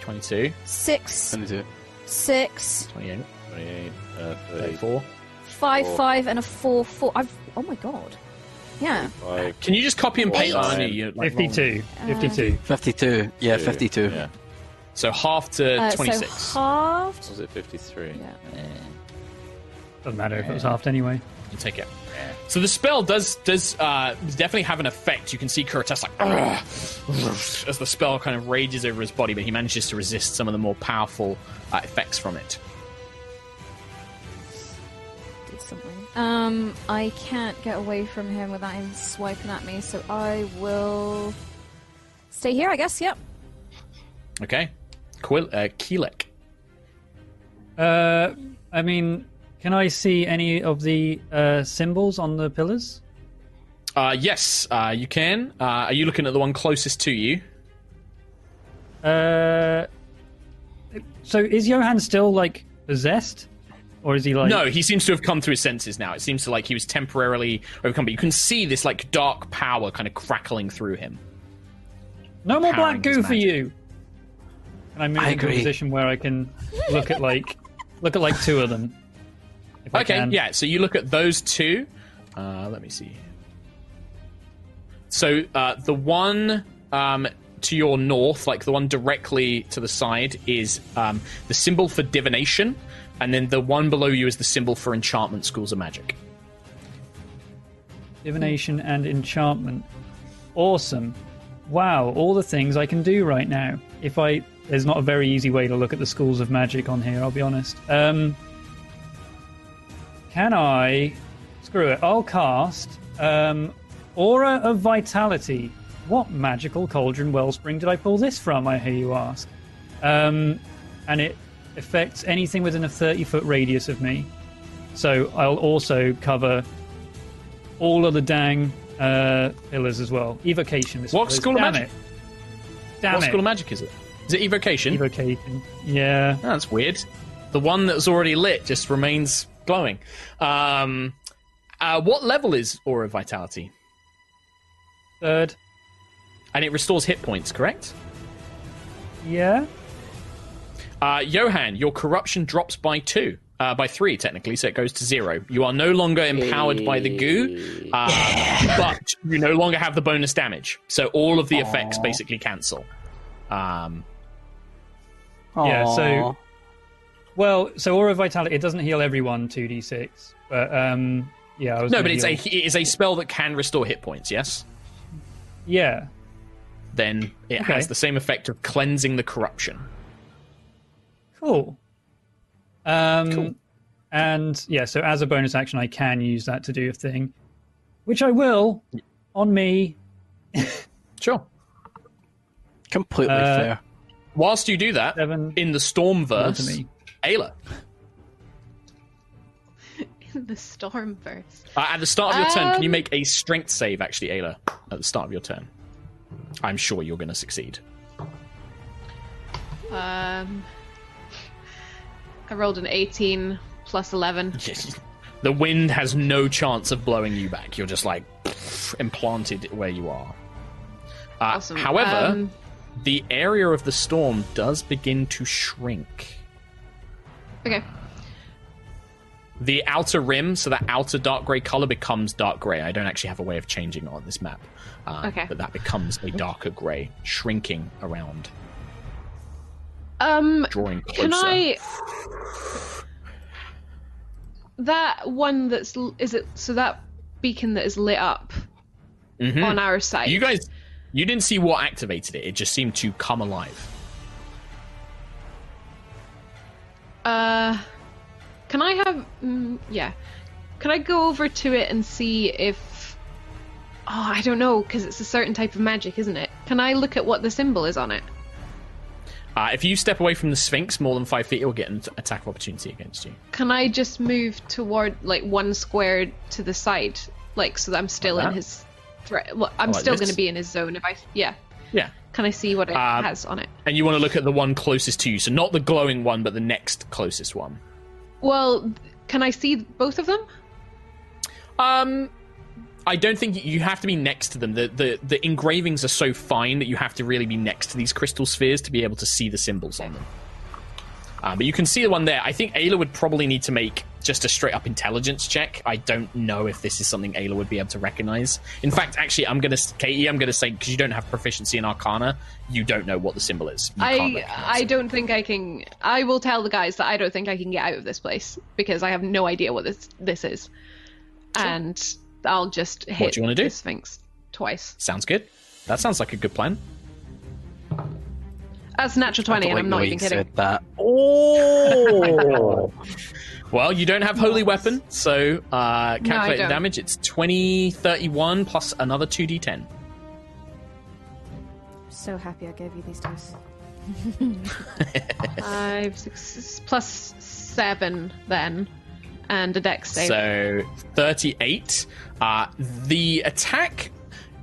22, 6, 22. 6, 28, 28, uh, 34. 5, Four. 5, and a 4, 4. I've, oh my god. Yeah. 5, Can you just copy and paste that? You, like, 52. 52. 52. Yeah, 52. Yeah. So half to Uh, 26. So halved. Was it 53? Yeah. Doesn't matter if it was halved anyway. You take it. So the spell does does uh, definitely have an effect. You can see Kuritas like "Ugh," as the spell kind of rages over his body, but he manages to resist some of the more powerful uh, effects from it. did something. Um, I can't get away from him without him swiping at me, so I will stay here, I guess. Yep. Okay, Quill, uh, Keelek. Uh, I mean, can I see any of the uh, symbols on the pillars? Uh, yes, uh, you can. Uh, are you looking at the one closest to you? Uh, so is Johan still like possessed, or is he like? No, he seems to have come to his senses now. It seems to like he was temporarily overcome, but you can see this like dark power kind of crackling through him. no more powering black his goo for magic. you. Can I move I into a agree. position where I can look at like look at like two of them? Okay, yeah. So you look at those two. Uh, let me see. So uh, the one um, to your north, like the one directly to the side, is um, the symbol for divination, and then the one below you is the symbol for enchantment schools of magic. Divination and enchantment. Awesome. Wow, all the things I can do right now. If I there's not a very easy way to look at the schools of magic on here, I'll be honest. Um Can I screw it, I'll cast um Aura of Vitality. What magical cauldron wellspring did I pull this from, I hear you ask? Um and it affects anything within a 30 foot radius of me. So I'll also cover all of the dang uh, pillars as well. Evocation. This What school of magic? It. Damn what it. school of magic is it? Is it evocation? Evocation. Yeah. Oh, that's weird. The one that's already lit just remains glowing. Um, uh, what level is Aura Vitality? Third. And it restores hit points, correct? Yeah. Uh, Johan, your corruption drops by two. Uh, by three, technically, so it goes to zero. You are no longer empowered by the goo, uh, but you no longer have the bonus damage. So all of the effects basically cancel. Um, Yeah, so- Aw. Well, so Aura of Vitality, it doesn't heal everyone 2d6, But um, yeah, I was No, gonna but it's a it is a spell that can restore hit points. Yes. yeah. Then it Okay. has the same effect of cleansing the corruption. Cool. Um, Cool. And yeah, so as a bonus action, I can use that to do a thing, which I will on me. Sure. Completely Uh, fair. Whilst you do that, Seven. in the storm Roll verse, to me. Ayla, In the storm verse. uh, at the start of your turn, can you Um, make a strength save? Actually, Ayla, at the start of your turn. I'm sure you're going to succeed. Um, I rolled an 18 plus 11. the wind has no chance of blowing you back. You're just like implanted where you are. Uh, Awesome. However, Um, the area of the storm does begin to shrink. Okay. The outer rim, so that outer dark grey color becomes dark grey. I don't actually have a way of changing it on this map. Uh, Okay. But that becomes a darker grey, shrinking around, Um, drawing closer. can I? That one that's is it? So that beacon that is lit up Mhm. on our side. You guys, you didn't see what activated it. It just seemed to come alive. Uh, can I have? Mm, yeah. Can I go over to it and see if? Oh, I don't know because it's a certain type of magic, isn't it? Can I look at what the symbol is on it? Uh, if you step away from the Sphinx more than five feet, it will get an attack of opportunity against you. Can I just move toward like one square to the side, like so that I'm still Like in his threat? Well, I'm Like still going to be in his zone if I. Yeah. Yeah. Can I see what it Um, has on it? And you want to look at the one closest to you, so not the glowing one, but the next closest one. Well, can I see both of them? Um, I don't think you have to be next to them. The, the the engravings are so fine that you have to really be next to these crystal spheres to be able to see the symbols on them. Uh, but you can see the one there. I think Ayla would probably need to make just a straight up intelligence check. I don't know if this is something Ayla would be able to recognize. In fact, actually, I'm gonna Katie, I'm gonna say because you don't have proficiency in Arcana, you don't know what the symbol is. You I I don't think I can. I will tell the guys that I don't think I can get out of this place because I have no idea what this this is, and I'll just hit do you wanna do? the Sphinx twice. Sounds good. That sounds like a good plan. That's natural twenty, and I'm the not way even you kidding. said that. Oh. well, you don't have holy weapon, so uh, calculated don't. damage. It's 20, 31 plus another 2d10. So happy I gave you these dice. Five, six, plus seven then, and a dex save. So 38. Uh, the attack.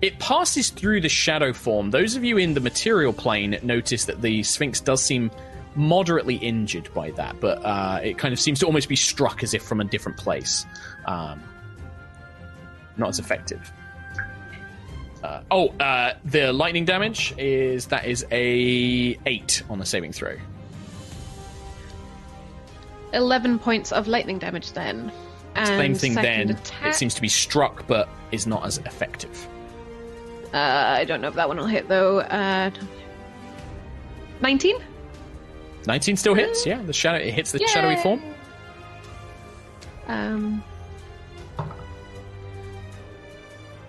It passes through the shadow form. Those of you in the material plane notice that the Sphinx does seem moderately injured by that, but uh, it kind of seems to almost be struck as if from a different place. Um, not as effective. Uh, oh, uh, the lightning damage is that is a eight on the saving throw. Eleven points of lightning damage then. And Same thing. Then attack, it seems to be struck, but is not as effective. Uh, I don't know if that one will hit though. Uh, Nineteen. 19 still hits. Yeah, the shadow it hits the shadowy form. Um,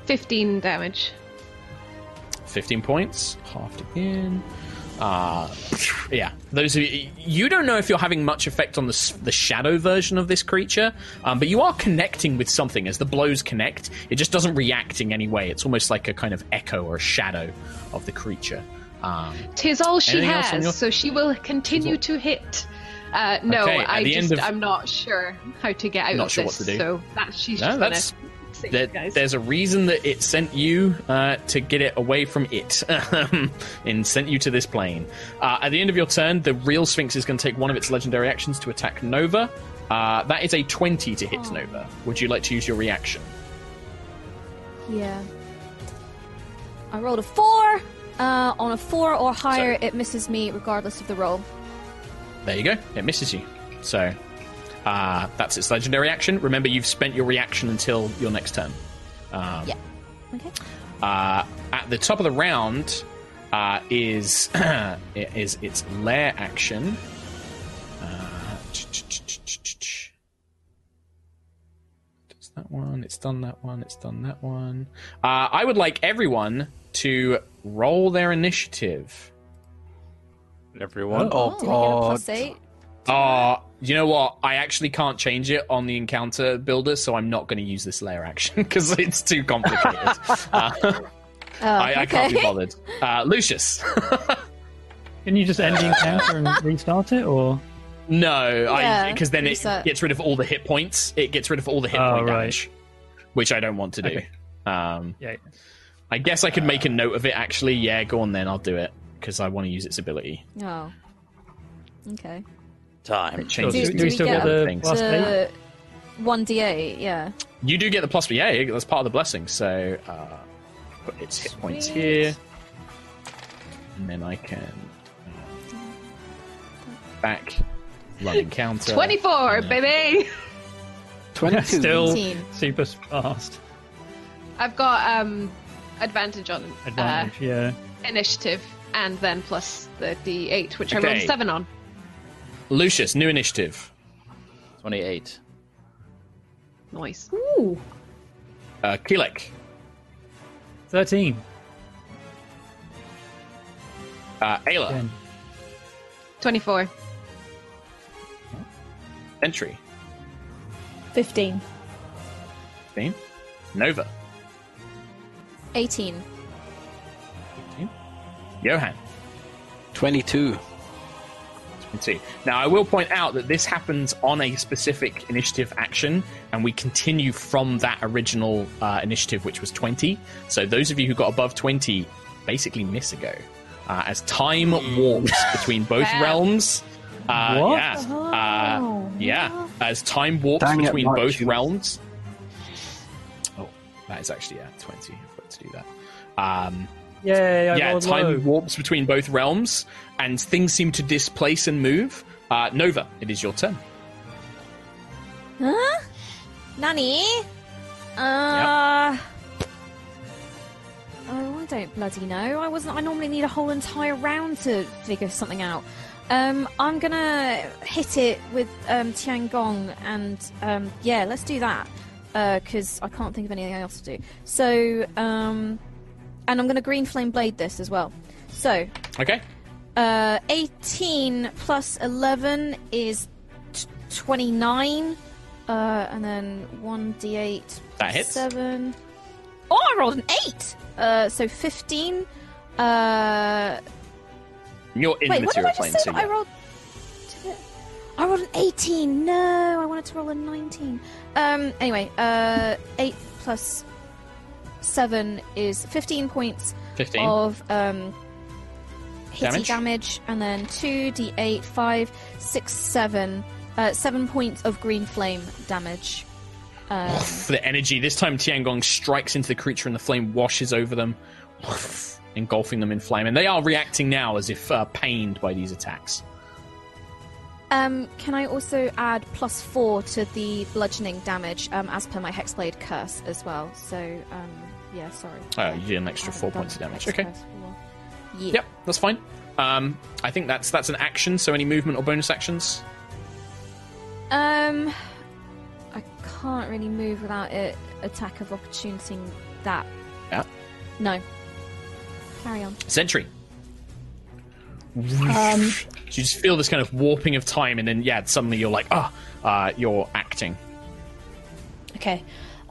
fifteen damage. 15 points, halved again. Uh, yeah, those of you, you don't know if you're having much effect on the the shadow version of this creature, um, but you are connecting with something as the blows connect. It just doesn't react in any way. It's almost like a kind of echo or a shadow of the creature. Um, Tis all she Anything else on has, your- so she will continue to hit. Uh, no, Okay, I just of... I'm not sure how to get out Not of sure this. what to do. So that she's No, just that's- gonna save there, you guys. there's a reason that it sent you uh, to get it away from it um, and sent you to this plane. Uh, at the end of your turn, the real Sphinx is going to take one of its legendary actions to attack Nova. Uh, that is a 20 to hit Nova. Would you like to use your reaction? Yeah. I rolled a four. Uh, on a four or higher, So- it misses me regardless of the roll. There you go. It misses you. So uh, that's its legendary action. Remember, you've spent your reaction until your next turn. Um, Yeah. Okay. Uh, at the top of the round uh, is is its lair action. Uh, It's that one. It's done that one. It's done that one. Uh, I would like everyone to roll their initiative. Everyone. Oh, Did we get a plus God. Eight? Uh, you know what? I actually can't change it on the encounter builder, so I'm not going to use this lair action because it's too complicated. uh, Oh, I, I can't be bothered. Uh, Lucius. Can you just end the encounter and restart it, or no, Yeah, because then reset. it gets rid of all the hit points. It gets rid of all the hit Oh, point right. damage, which I don't want to do. Okay. Um, yeah? I guess I could make a note of it. Actually, yeah, go on then. I'll do it because I want to use its ability. Oh. Okay. Time. It changes Do, Do- do do we we still get get the things? plus eight? The one d eight, yeah. You do get the plus, yeah, that's part of the blessing. So uh, put its hit points Sweet. here, and then I can uh, back run encounter. 24, baby! 22. Still 18. super fast. I've got um advantage on Advantage, yeah. Uh, initiative and then plus the d8, which I rolled 7 on. Lucius, new initiative. 28. Nice. Ooh. Uh, Keelek, Thirteen. uh, Ayla, Again. 24. Entry, 15. 15, Nova, Eighteen. 15, Johan. 22. 22. Now, I will point out that this happens on a specific initiative action, and we continue from that original uh, initiative, which was 20. So, those of you who got above 20 basically miss a go. Uh, as time warps between both Wow. realms. Uh, What? Yeah. Uh, yeah. As time warps Dang between Mark, both realms. Oh, that is actually, yeah, 20. I forgot to do that. Um, Yay! I yeah, rolled time low. warps between both realms, and things seem to displace and move. Uh, Nova, it is your turn. Huh? Nanny? Uh. Oh, I don't bloody know. I wasn't. I normally need a whole entire round to figure something out. Um, I'm gonna hit it with um, Tiangong, and um, yeah, let's do that because I can't think of anything else to do. So, um, and I'm gonna green flame blade this as well. So, Okay. uh, 18 plus 11 is t- 29. Uh, and then 1d8 That hits. 7. Oh, I rolled an 8! Uh, so 15. Uh, You're in wait, the what did material I plane, so I rolled. I rolled an 18. No, I wanted to roll a 19. Um, anyway, uh, 8 plus 7 is 15 points 15. of um, Damage? damage. and then 2d8, 5, 6, 7. Uh, 7 points of green flame damage. Um, For the energy, this time Tiangong strikes into the creature and the flame washes over them, engulfing them in flame. And they are reacting now as if uh, pained by these attacks. um, can I also add plus 4 to the bludgeoning damage um, as per my Hexblade curse as well? So, um, yeah, sorry. Oh, you did an extra four points of damage. Okay. Yeah. Yep, that's fine. Um, I think that's that's an action. So any movement or bonus actions? Um, I can't really move without it attack of opportunity. That. Yeah. No. Carry on. Sentry. Um, So you just feel this kind of warping of time, and then yeah, suddenly you're like, ah, uh, you're acting. okay.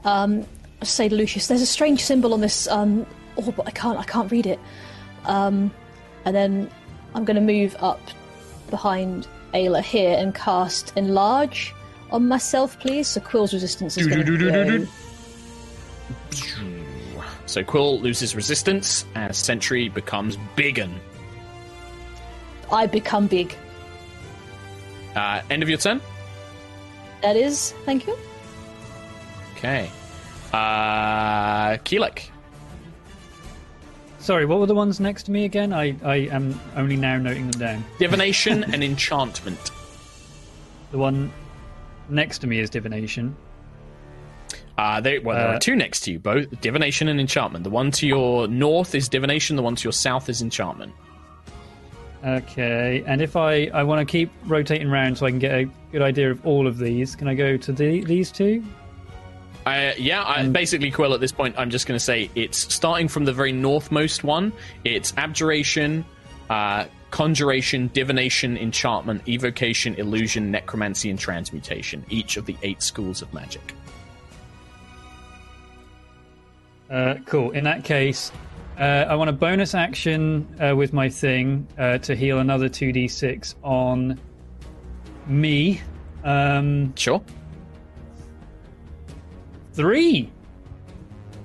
Um, I say to Lucius, there's a strange symbol on this um, orb, but I can't, I can't read it. Um, and then I'm going to move up behind Ayla here and cast Enlarge on myself, please. So Quill's resistance is going to. So Quill loses resistance as Sentry becomes Biggin. I become big. Uh, end of your turn. That is, thank you. Okay. Uh, Keelek. Sorry, what were the ones next to me again? I, I am only now noting them down. Divination and Enchantment. The one next to me is divination. Uh, they, well, there Uh, are two next to you, both Divination and Enchantment. The one to your north is Divination, the one to your south is Enchantment. Okay, and if I, I want to keep rotating around so I can get a good idea of all of these, can I go to the, these two? Uh, yeah, I, basically, Quill, at this point, I'm just going to say it's starting from the very northmost one. It's Abjuration, uh, Conjuration, Divination, Enchantment, Evocation, Illusion, Necromancy, and Transmutation. Each of the eight schools of magic. Uh, cool. In that case, uh, I want a bonus action uh, with my thing uh, to heal another 2d6 on me. Um, Sure. Three.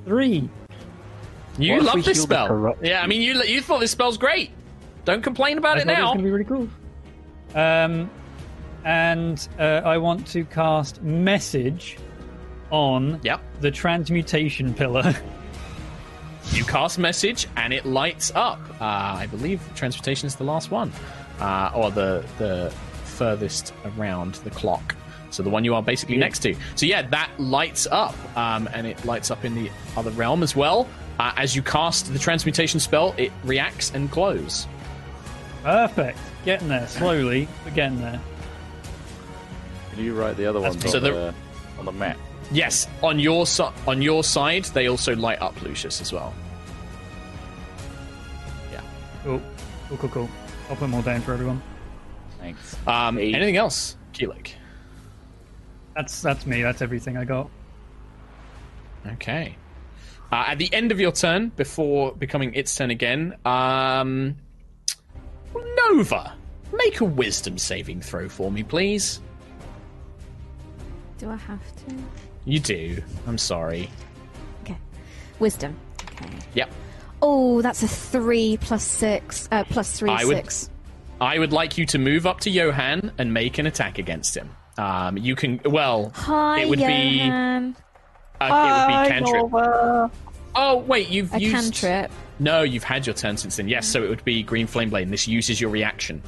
Three. You love this spell. corrupt- Yeah, I mean, you you thought this spell's great. Don't complain about I it now. it was going to be really cool. Um, and uh, I want to cast message on Yep. the transmutation pillar. You cast message and it lights up. Uh, I believe transportation is the last one, uh, or the the furthest around the clock. So the one you are basically next to. So yeah, that lights up, um, and it lights up in the other realm as well. Uh, as you cast the transmutation spell, it reacts and glows. Perfect. Getting there slowly, but getting there. Can you write the other ones So on, the- the, on the map? Yes, on your si- on your side, they also light up Lucius as well. Yeah. Cool. Cool, cool, cool. I'll put more all down for everyone. Thanks. Um, anything else, Keelek? That's that's me. That's everything I got. Okay. Uh, at the end of your turn, before becoming its turn again, um, Nova, make a Wisdom saving throw for me, please. Do I have to? You do. I'm sorry. Okay. Wisdom. Okay. Yep. Oh, that's a three plus six. Uh, plus three, I would- six. I would like you to move up to Johan and make an attack against him. Um, you can. Well, Hi, it would be. Uh, it would be cantrip. Oh wait, you've A used. cantrip. No, you've had your turn since then. Yes, so it would be Green Flame Blade, and this uses your reaction.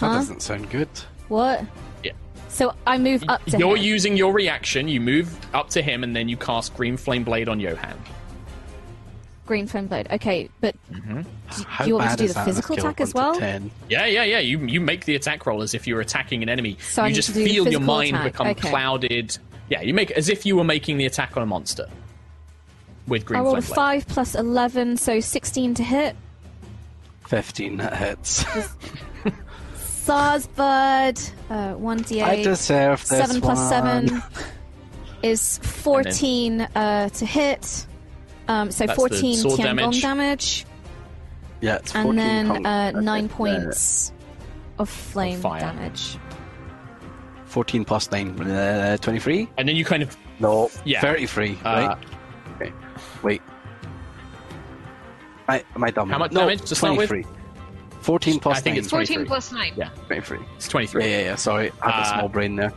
That Huh? doesn't sound good. What? Yeah. So I move up to You're him. using your reaction. You move up to him, and then you cast Green Flame Blade on Johan. Green flame blade. Okay, but How do you want me to do the that on a physical attack as well? Yeah, yeah, yeah. You you make the attack roll as if you're attacking an enemy. So I you need just to do the feel your mind attack. become Okay. clouded. Yeah, you make as if you were making the attack on a monster with Green I rolled a Flame five plus eleven, so sixteen to hit. 15 that hits. Sarsbud, uh, one d8. I deserve this Seven plus one. seven is fourteen uh, to hit. Um, so That's fourteen sword Tiangong damage. damage, Yeah, it's 14 and then punk- uh, uh, nine uh, points of flame fire. damage. 14 plus 9, uh, 23? And then you kind of No, Yeah. 33, Uh, right? Okay, wait. I, am I dumb? How much no, damage to start with? 23. 14 plus I think 9. it's 14 23. plus 9. Yeah. 23. it's twenty three. Yeah, yeah, yeah, sorry. I have a Uh, small brain there.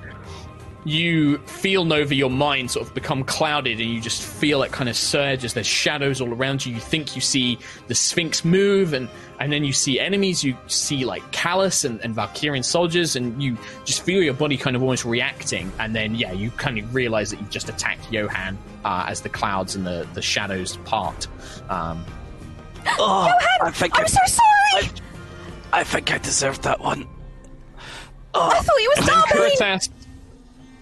You feel Nova, your mind sort of become clouded, and you just feel it kind of surge as there's shadows all around you. You think you see the Sphinx move, and and then you see enemies. You see like Callus and, and Valkyrian soldiers, and you just feel your body kind of almost reacting. And then yeah, you kind of realize that you've just attacked Johan uh, as the clouds and the the shadows part. Um, Oh, I think I'm I, so sorry. I think I deserved that one. I thought you And were then starving.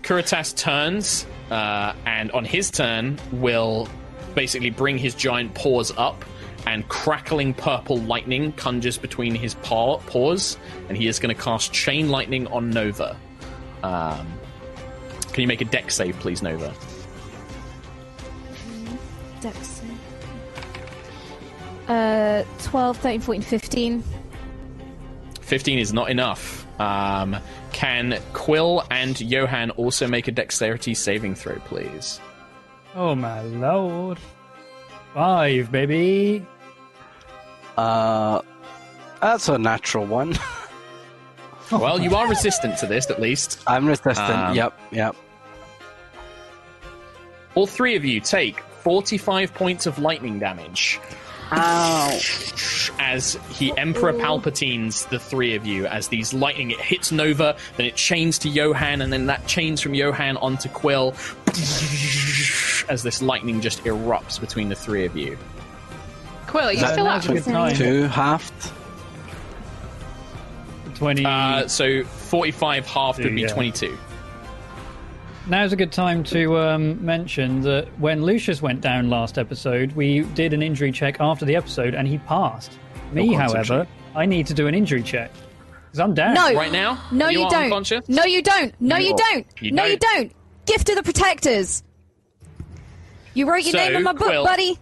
Kuritas, Kuritas turns, uh, and on his turn will basically bring his giant paws up, and crackling purple lightning conjures between his paw, paws, and he is going to cast Chain Lightning on Nova. Um, can you make a dex save, please, Nova? Dex save. Uh, 12, 13, 14, 15. 15 is not enough. Um, can Quill and Johan also make a dexterity saving throw, please? Oh my lord. Five, baby. Uh, that's a natural one. Well, you are resistant to this, at least. I'm resistant. Um, yep, yep. All three of you take 45 points of lightning damage Ow. as he Emperor Palpatines the three of you as these lightning it hits Nova, then it chains to Johan, and then that chains from Johan onto Quill as this lightning just erupts between the three of you. Quill, are you That- still Now's up? a good time. Two halved. 20. Uh, so 45 half would be Yeah. 22. Now's a good time to um, mention that when Lucius went down last episode, we did an injury check after the episode, and he passed. Me, however. I need to do an injury check because I'm down. No. Right now? No, You you, don't. unconscious? No, you don't. No, You you, don't. You no, you don't. don't. Gift of the protectors. You wrote your So, name in my book, Quill- buddy.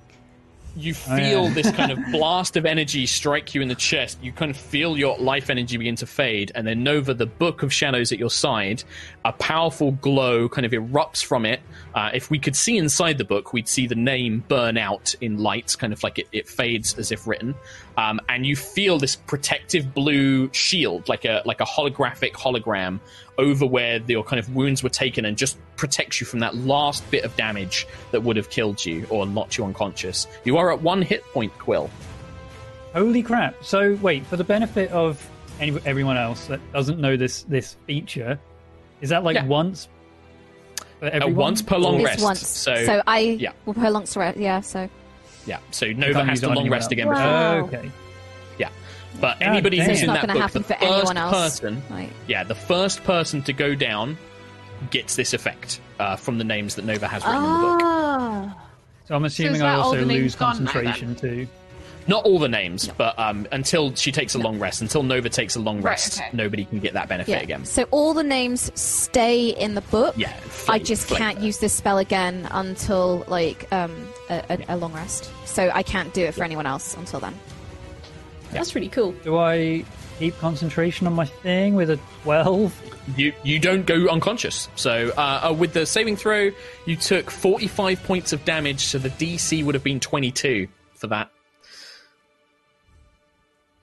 You Oh, feel yeah. this kind of blast of energy strike you in the chest. You kind of feel your life energy begin to fade, and then Nova, the book of shadows at your side, a powerful glow kind of erupts from it. Uh, if we could see inside the book, we'd see the name burn out in lights, kind of like it, it fades as if written. Um, and you feel this protective blue shield, like a like a holographic hologram, over where your kind of wounds were taken, and just protects you from that last bit of damage that would have killed you or knocked you unconscious. You are at one hit point, Quill. Holy crap! So wait, for the benefit of any, everyone else that doesn't know this this feature, is that like Yeah. once? For Uh, once per long Or- rest. once. So, so I yeah. will per long rest. Yeah. So Yeah, so Nova has use to long rest else. again Wow. before. Okay. Yeah, but God anybody damn. who's It's in not that gonna book, happen the for first anyone else. person, like, yeah, the first person to go down gets this effect uh, from the names that Nova has written in the book. Ah. So I'm assuming is I also lose gone now, concentration too. Not all the names, but um, until she takes a long rest, until Nova takes a long Right, rest, okay. nobody can get that benefit yeah. again. So all the names stay in the book. Yeah, I just flame can't there. use this spell again until like um a, a, a long rest. So I can't do it for anyone else until then. That's really cool. Do I keep concentration on my thing with a twelve? You you don't go unconscious. So uh, uh, with the saving throw, you took forty five points of damage. So the DC would have been twenty two for that.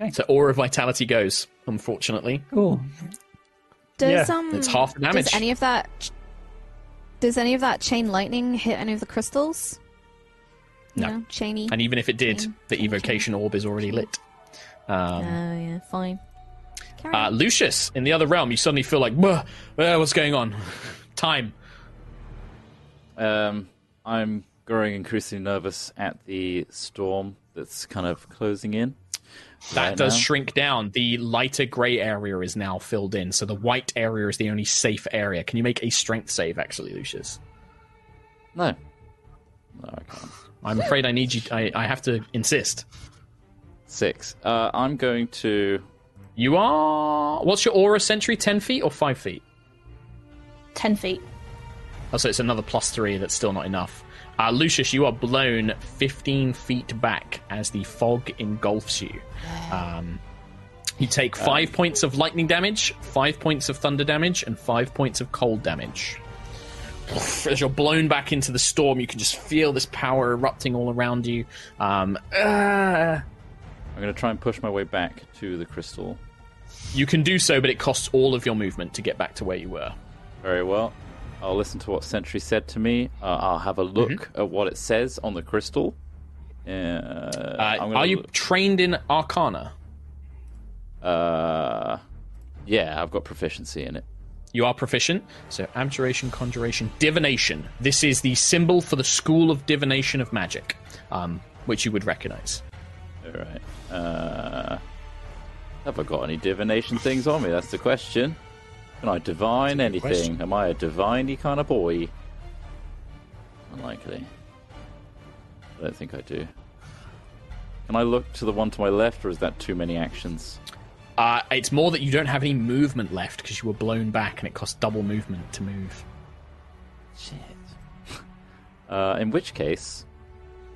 Okay. So aura of vitality goes. Unfortunately, Cool. Does Yeah, um it's half the damage. Does any of that does any of that chain lightning hit any of the crystals? You No. know, chainy. and even if it did, Chain- the chain, evocation orb is already lit. Um, Oh yeah, fine. Uh. Lucius, in the other realm, you suddenly feel like, uh, what's going on? Time. Um, I'm growing increasingly nervous at the storm that's kind of closing in. That right does now. shrink down. The lighter grey area is now filled in, so the white area is the only safe area. Can you make a strength save, actually, Lucius? No. No, I can't. I'm afraid I need you. I, I have to insist. Six. Uh, I'm going to. You are. What's your aura sentry? Ten feet or five feet? Ten feet. Oh, so it's another plus three. That's still not enough. Uh, Lucius, you are blown 15 feet back as the fog engulfs you. Um, you take five points of lightning damage, five points of thunder damage, and five points of cold damage. As you're blown back into the storm, you can just feel this power erupting all around you. Um, uh, I'm going to try and push my way back to the crystal. you can do so, but it costs all of your movement to get back to where you were. Very well. I'll listen to what Sentry said to me. Uh, I'll have a look Mm-hmm. at what it says on the crystal. Uh, Uh, are you look- trained in Arcana? Uh, yeah, I've got proficiency in it. You are proficient. So, abjuration, conjuration, divination. This is the symbol for the school of divination of magic, um, which you would recognize. All right. Uh, have I got any divination things on me? That's the question. Can I divine anything? question. Am I a diviney kind of boy? Unlikely. I don't think I do. Can I look to the one to my left, or is that too many actions? Uh, it's more that you don't have any movement left because you were blown back and it costs double movement to move. Shit. Uh, in which case,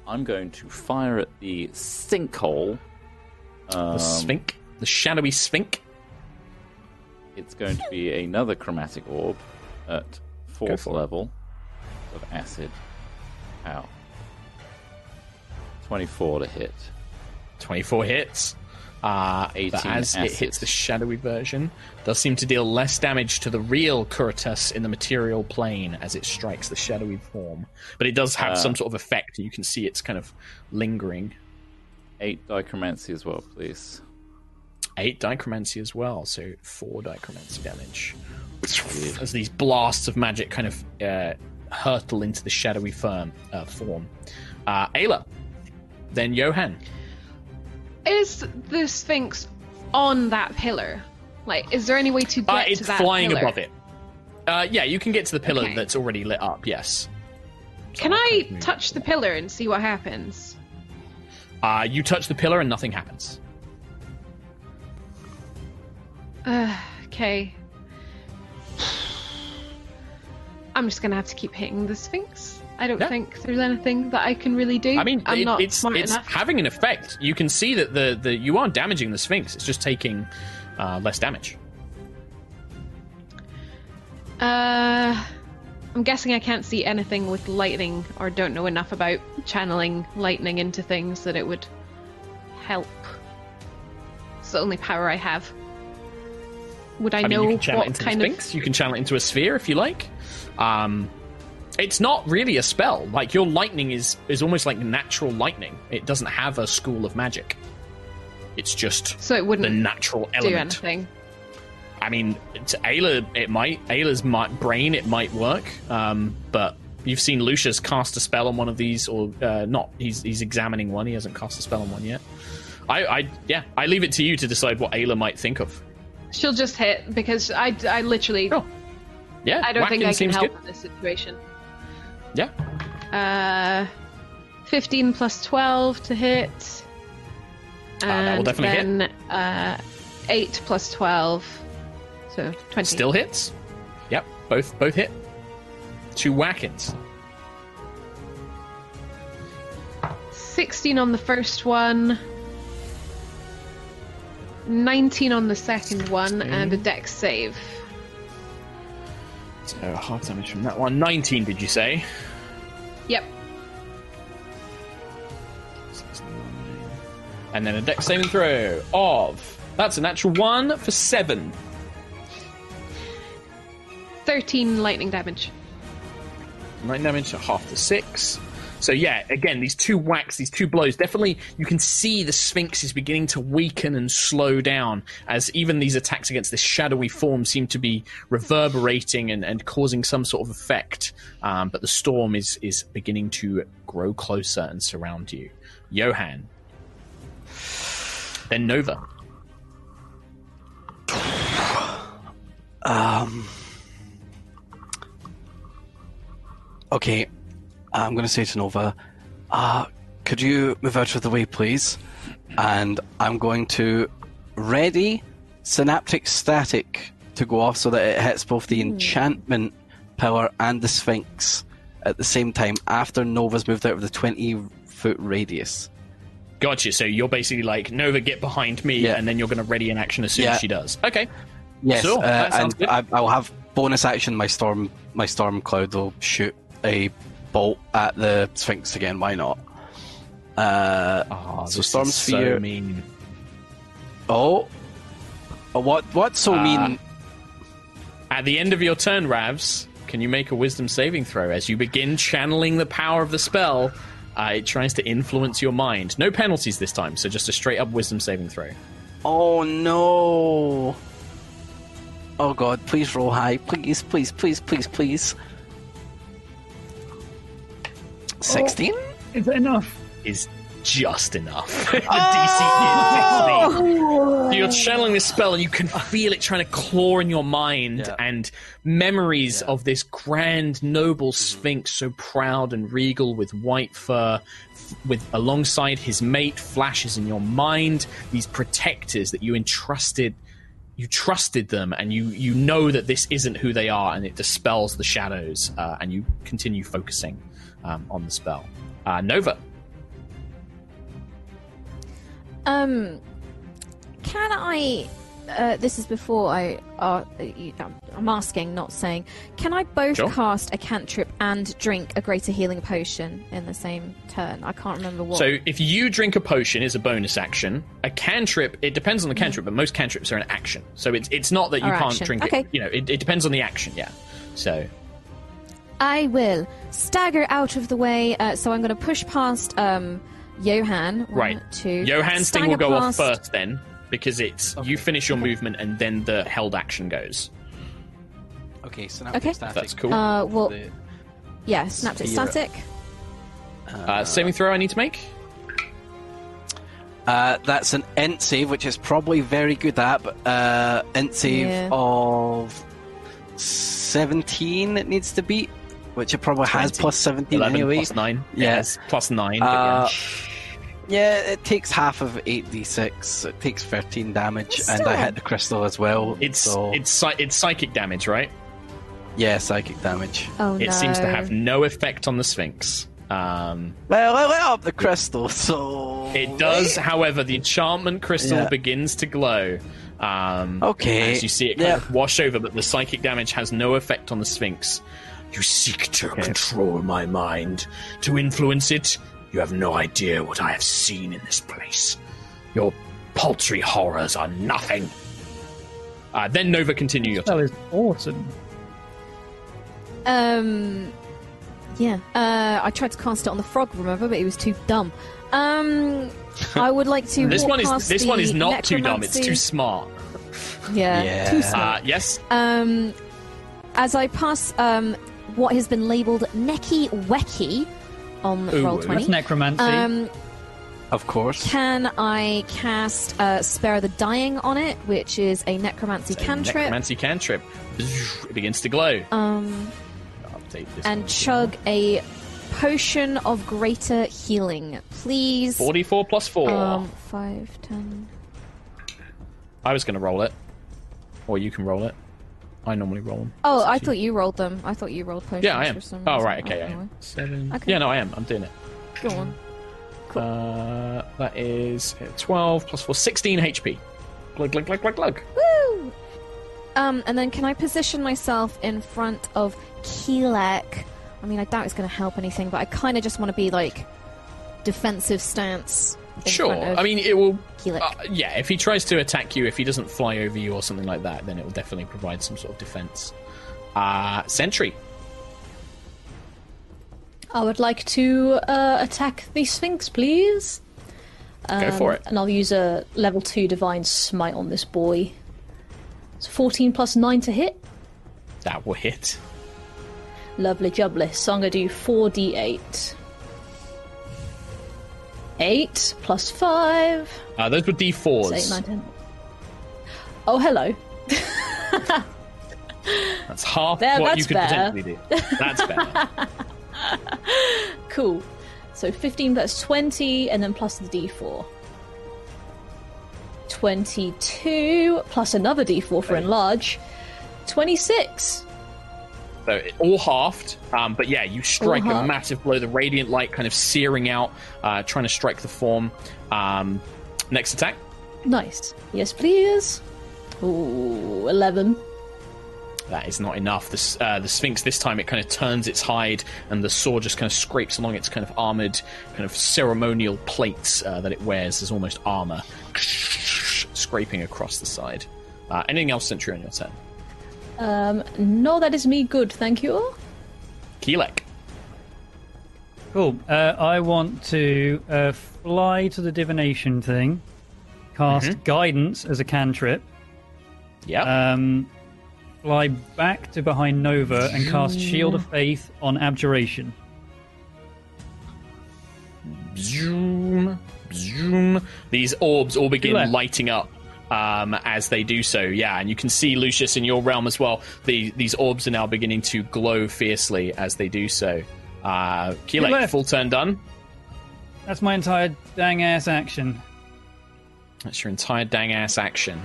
I'm going to fire at the sinkhole. The Um, sphinx, the shadowy sphinx. It's going to be another chromatic orb at fourth for it. level of acid. Ow. 24 to hit. 24 hits. Uh, but 18 as it hits the shadowy version, does seem to deal less damage to the real Kuritas in the material plane as it strikes the shadowy form. But it does have Uh, some sort of effect. You can see it's kind of lingering. 8 dichromancy as well, please. Eight dichromancy as well, so four dichromancy damage. As these blasts of magic kind of uh, hurtle into the shadowy firm, uh, form. Uh, Ayla, then Johan. Is the Sphinx on that pillar? Like, is there any way to get Uh, to it's that flying pillar? above it. Uh, yeah, you can get to the pillar Okay. that's already lit up. Yes. Can I'll I kind of move touch the pillar and see what happens? Uh, you touch the pillar and nothing happens. Uh, okay. I'm just gonna have to keep hitting the Sphinx. I don't Yeah. think there's anything that I can really do. I mean, I'm it- not it's smart it's enough. having an effect. You can see that the, the you aren't damaging the Sphinx. It's just taking uh, less damage. Uh, I'm guessing I can't see anything with lightning, or don't know enough about channeling lightning into things that it would help. It's the only power I have. Would I, I mean, know you can channel what kind the of? Sphinx. You can channel it into a sphere if you like. Um, it's not really a spell. Like your lightning is is almost like natural lightning. It doesn't have a school of magic. It's just So it wouldn't natural do element. anything. I mean, to Ayla, it might. Ayla's might, brain, it might work. Um, but you've seen Lucius cast a spell on one of these, or uh, not? He's he's examining one. He hasn't cast a spell on one yet. I, I yeah, I leave it to you to decide what Ayla might think of. She'll just hit because I, I literally Sure. Yeah, I don't think I can help good. in this situation. Yeah, Uh, 15 plus 12 to hit. Uh, that will And definitely hit. uh, 8 plus 12. So 20. still hits. Yep, both both hit. Two whackins. 16 on the first one. 19 on the second one, and a dex save. So half damage from that one. Nineteen, did you say? Yep. And then a dex saving throw of that's a natural one for seven. 13 lightning damage. Nine damage to half to six. So yeah, again, these two whacks, these two blows, definitely you can see the Sphinx is beginning to weaken and slow down as even these attacks against this shadowy form seem to be reverberating and, and causing some sort of effect. Um, but the storm is is beginning to grow closer and surround you. Johan. Then Nova. Um. Okay, I'm going to say to Nova, uh, could you move out of the way, please? And I'm going to ready synaptic static to go off so that it hits both the enchantment power and the Sphinx at the same time after Nova's moved out of the 20 foot radius. Gotcha. So you're basically like Nova, get behind me, Yeah. and then you're going to ready an action as soon Yeah. as she does. Okay. Yes, Sure, uh, and. I, I'll have bonus action. My storm, my storm cloud will shoot a bolt at the Sphinx again. Why not? Uh, Oh, So this Storm is Sphere- So mean. oh, Oh, what? What's so Uh, mean? At the end of your turn, Ravs, can you make a wisdom saving throw as you begin channeling the power of the spell? Uh, it tries to influence your mind. No penalties this time, so just a straight up wisdom saving throw. Oh no! Oh god! Please roll high, please, please, please, please, please. Sixteen. Is it enough? Is just enough. the DC is 16. You're channeling this spell, and you can feel it trying to claw in your mind, Yeah. and memories of this grand, noble sphinx, so proud and regal, with white fur, with alongside his mate, flashes in your mind. These protectors that you entrusted, you trusted them, and you you know that this isn't who they are, and it dispels the shadows, uh, and you continue focusing um, on the spell. Uh, Nova. Um, can I? Uh, this is before I. Uh, you- I'm asking, not saying. Can I both Sure. cast a cantrip and drink a greater healing potion in the same turn? I can't remember what. So if you drink a potion is a bonus action. A cantrip, it depends on the cantrip, but most cantrips are an action. So it's it's not that you can't action. drink Okay. it. You know, it, it depends on the action. Yeah. So I will stagger out of the way. Uh, so I'm going to push past um, Johan. One, right, two. Johan's thing will stagger go past- off first then because it's you finish your movement and then the held action goes. Okay, synaptic Okay. static. That's cool. Uh, well, The- yeah, synaptic Sphere. static. Uh, saving throw I need to make. Uh, that's an int save, which is probably very good at, but uh, int save Yeah. of 17 it needs to beat, which it probably has plus 17 11 anyway. plus 9. Yeah. Yes, plus 9. Uh, yeah. Yeah, it takes half of 8d6. It takes 13 damage, and I Still. hit the crystal as well. It's so, it's it's psychic damage, right? yeah, psychic damage. Oh It no. seems to have no effect on the Sphinx. Um, Well, I lit up the crystal, so it does, however, the enchantment crystal Yeah. begins to glow. Um, Okay. As you see it kind Yeah. of wash over, but the psychic damage has no effect on the Sphinx. You seek to control my mind, to influence it. You have no idea what I have seen in this place. Your paltry horrors are nothing. Uh, then Nova, continue your That turn. is awesome. Um, yeah. Uh, I tried to cast it on the frog, remember, but it was too dumb. Um, I would like to. This walk one is past this one is the not too dumb. It's too smart. Yeah, Yeah. too Uh, yes, Um, as I pass um what has been labelled Necky Wecky on Ooh, roll that's twenty. That's necromancy. Um, Of course. can I cast uh, Spare the Dying on it, which is a necromancy a cantrip, necromancy cantrip. It begins to glow. um, Update this and chug a potion of greater healing, please. 44 plus 4. Um, five, ten. I was going to roll it. Or you can roll it. I normally roll them. Oh, I thought you rolled them. I thought you rolled potions. Yeah, I am. For some Oh, reason. right, okay, I don't am. Seven. Okay. Yeah, no, I am. I'm doing it. Go on. Uh, that is uh, 12 plus 4, 16 HP. Glug, glug, glug, glug, glug. Woo! Um, and then can I position myself in front of Keelek? I mean, I doubt it's going to help anything, but I kind of just want to be like defensive stance. Sure. I mean, it will. Uh, yeah, if he tries to attack you, if he doesn't fly over you or something like that, then it will definitely provide some sort of defense. Uh, Sentry. I would like to uh, attack the Sphinx, please. Go for Um, it. And I'll use a level 2 Divine Smite on this boy. It's 14 plus 9 to hit. That will hit. Lovely jubbly. So I'm going to do 4d8. 8 plus 5. Uh, those were D4s. It's 8, 9, 10. Oh, hello. That's half There, what that's you could better. potentially do. That's better. Cool. So 15 plus 20, and then plus the d4. 22 plus another d4 for enlarge. 26. So it- all halved, um, but yeah, you strike a massive blow. The radiant light kind of searing out, uh, trying to strike the form. Um, next attack. Nice. Yes, please. Ooh, 11. That is not enough. The, uh, the Sphinx this time it kind of turns its hide, and the sword just kind of scrapes along its kind of armored, kind of ceremonial plates uh, that it wears as almost armor, scraping across the side. Uh, anything else, Sentry, on your turn? Um, no, that is me good, thank you. Keelek. Cool. Uh, I want to uh, fly to the divination thing, cast Mm-hmm. guidance as a cantrip, Yeah. um, fly back to behind Nova, and cast Shield of Faith on Abjuration. zoom, zoom. These orbs all begin lighting up um, as they do so. Yeah, and you can see Lucius in your realm as well. The, these orbs are now beginning to glow fiercely as they do so. Uh, left. full turn done. That's my entire dang ass action. That's your entire dang ass action.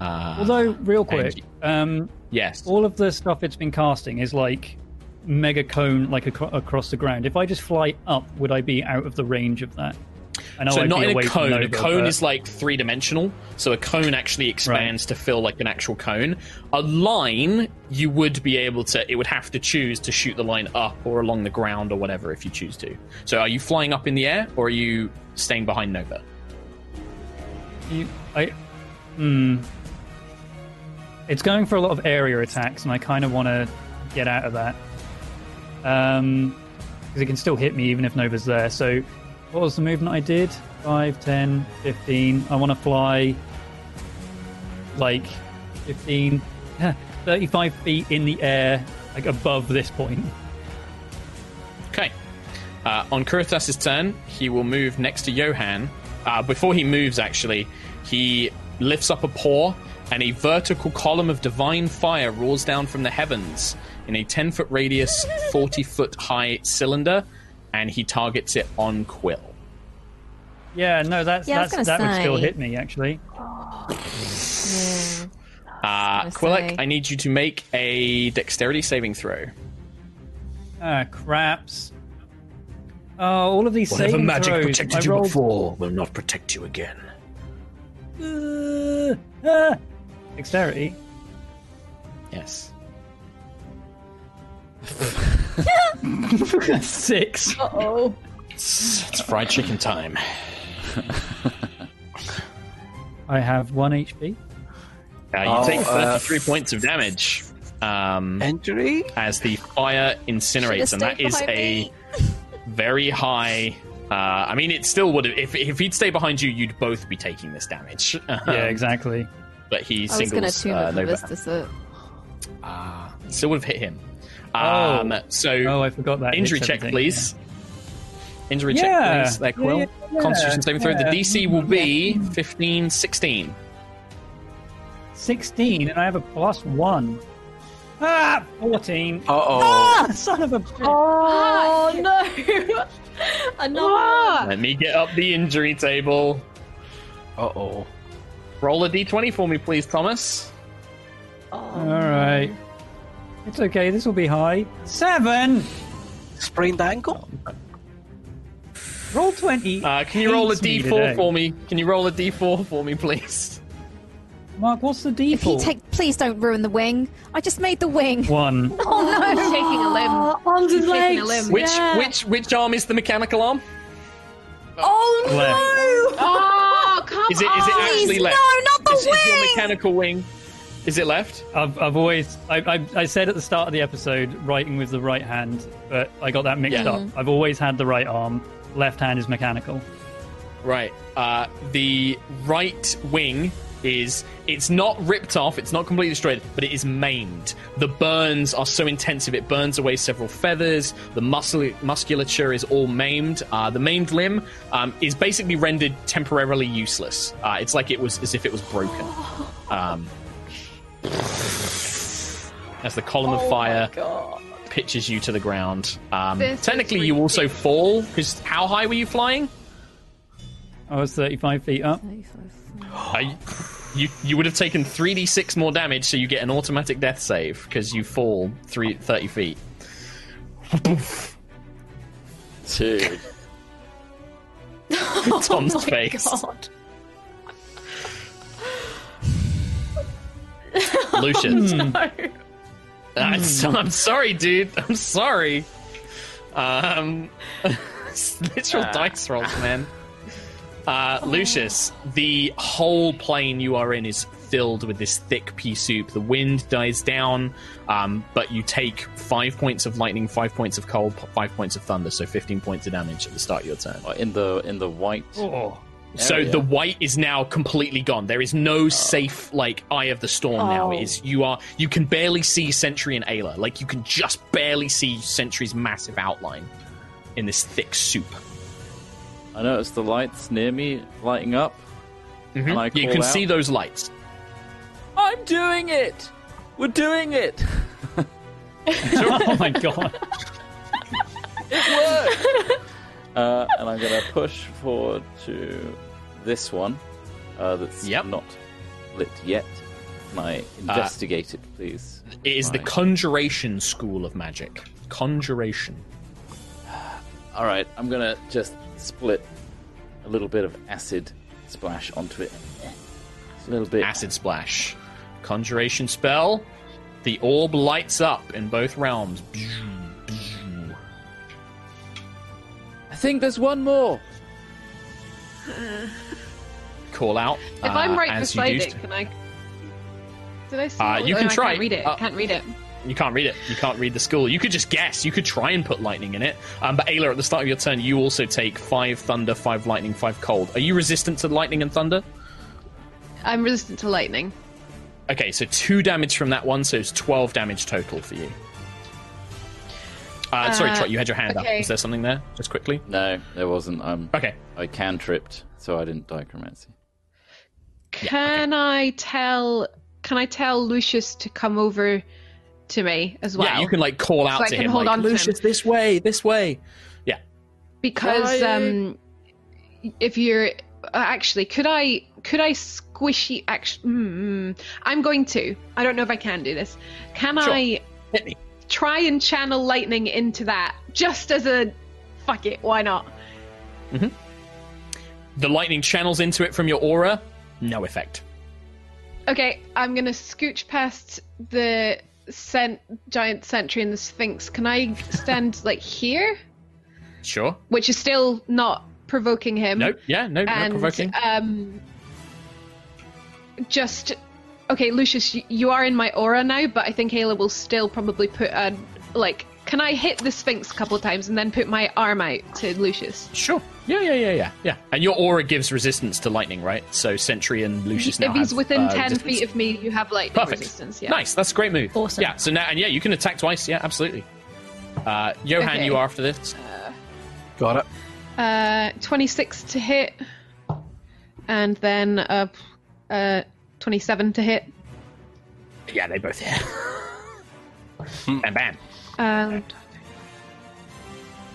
Uh, Although, real quick, um, yes. all of the stuff it's been casting is like mega cone, like acro- across the ground. If I just fly up, would I be out of the range of that? I know So I'd not in a cone. A cone but- is like three dimensional. So a cone actually expands to fill like an actual cone. A line, you would be able to. It would have to choose to shoot the line up or along the ground or whatever if you choose to. So are you flying up in the air or are you staying behind Nova? You, I, hmm. It's going for a lot of area attacks, and I kind of want to get out of that. Um, because it can still hit me even if Nova's there. So, what was the movement I did? 5, 10, 15. I want to fly like 15, 35 feet in the air, like above this point. Okay. Uh, on Kuritas's turn, he will move next to Johan. Uh, before he moves, actually, he lifts up a paw and a vertical column of divine fire roars down from the heavens in a 10 foot radius, 40 foot high cylinder, and he targets it on Quill. Yeah, no, that's, Yeah, that's gonna that would still hit me actually. Yeah. Uh, gonna Keelek, say. I need you to make a dexterity saving throw. Ah, craps. Oh, all of these saving throws. I rolled... before will not protect you again. Uh, ah. Dexterity. Yes. Six. Uh Oh, It's, it's fried chicken time. I have one HP. Uh, you Oh, take uh, 33 points of damage um, Injury? as the fire incinerates, Should've and that stayed is behind a me. very high. Uh, I mean, it still would have. If, if he'd stay behind you, you'd both be taking this damage. Yeah, Um, exactly. But he I was going to tune uh, it for Nova. Vista. Ah, still would have hit him. Oh. Um, so Oh, I forgot that. injury check, everything. please. Injury Yeah. check, please. There, Yeah, Quill. yeah, yeah, Constitution saving throw. The. DC will be 15, 16. 16, and I have a plus one. Ah, 14. Uh oh. Ah, son of a bitch. oh no! Another. Let me get up the injury table. Uh oh. Roll a d20 for me, please, Thomas. All right. It's okay, this will be high. Seven! Sprained ankle? Roll 20. Uh, can you roll a hates me d4 today. for me? Can you roll a d4 for me, please? Mark, what's the d4? If he default? take, please don't ruin the wing. I just made the wing. One. Oh no! Shaking a limb. Arms and legs. a limb. Which Yeah. which which arm is the mechanical arm? Oh Left. no! Oh, come Is it is it on! actually Please, left? no, not the is, is your mechanical wing? Is it left? I've, I've always I, I, I said at the start of the episode writing with the right hand, but I got that mixed Yeah. up. I've always had the right arm. Left hand is mechanical. Right. Uh, the right wing is it's not ripped off, it's not completely destroyed, but it is maimed. The burns are so intensive it burns away several feathers. The muscle musculature is all maimed. Uh, the maimed limb um, is basically rendered temporarily useless. Uh, it's like it was as if it was broken. Um, as the column of fire pitches you to the ground. Um, technically, you also fall because how high were you flying? I was 35 feet up. Uh, you you would have taken 3d6 more damage, so you get an automatic death save because you fall three, 30 feet. Dude. Tom's face. God. Lucius. No. Uh, so- I'm sorry, dude. I'm sorry. Um, it's literal dice rolls, man. Uh, Lucius, the whole plane you are in is filled with this thick pea soup. The wind dies down, um, but you take five points of lightning, five points of cold, five points of thunder, so 15 points of damage at the start of your turn. In the in the white. Oh. So area. the white is now completely gone. There is no safe like eye of the storm now. Oh. It is you are you can barely see Sentry and Ayla. Like you can just barely see Sentry's massive outline in this thick soup. I noticed the lights near me lighting up. Mm-hmm. And I you can out, see those lights. I'm doing it. We're doing it. oh my god. Uh, and I'm going to push forward to this one uh, that's Yep. not lit yet. Can I investigate it, please? It is the Conjuration School of Magic. Conjuration. All right, I'm going to just split a little bit of acid splash onto it. A little bit. Acid Splash. Conjuration spell. The orb lights up in both realms. Think there's one more. Call out. If I'm uh, right beside it, can I? Did I see? Uh, it? you Oh, can I try. Can't read it. Uh, can't read it. You can't read it. You can't read the school. You could just guess. You could try and put lightning in it. Um, but Ayla, at the start of your turn, you also take five thunder, five lightning, five cold. Are you resistant to lightning and thunder? I'm resistant to lightning. Okay, so two damage from that one, so it's 12 damage total for you. Uh, sorry, Uh, Trot, you had your hand up. okay. Is there something there? Just quickly. No, there wasn't. I'm. Okay. I can tripped, so I didn't dichromancy. Can I tell can I tell Lucius to come over to me as well? yeah, you can like call out So I to can him, hold like, on to him. Lucius, this way, this way. Yeah. Because Why- um, if you're uh, actually, could I could I squishy? Actually, mm, I'm going to. I don't know if I can do this. Can Sure. I Hit me. Try and channel lightning into that just as a fuck it? Why not? The lightning channels into it from your aura. No effect. Okay, I'm gonna scooch past the cent- giant sentry and the sphinx. Can I stand like here, Sure. which is still not provoking him? No. Yeah. No. No provoking. um, just okay, Lucius, you, you are in my aura now, but I think Ayla will still probably put a like. Can I hit the Sphinx a couple of times and then put my arm out to Lucius? Sure. Yeah, yeah, yeah, yeah, yeah. And your aura gives resistance to lightning, right? So Sentry and Lucius now if he's have, within uh, ten resistance. feet of me, you have lightning Perfect. resistance. Yeah. Nice. That's a great move. Awesome. Yeah. So now, and yeah, you can attack twice. Yeah, absolutely. Uh, Johan, Okay. you are after this. Uh, Got it. Uh, twenty-six to hit, and then uh, uh, twenty-seven to hit. Yeah, they both hit. and bam. And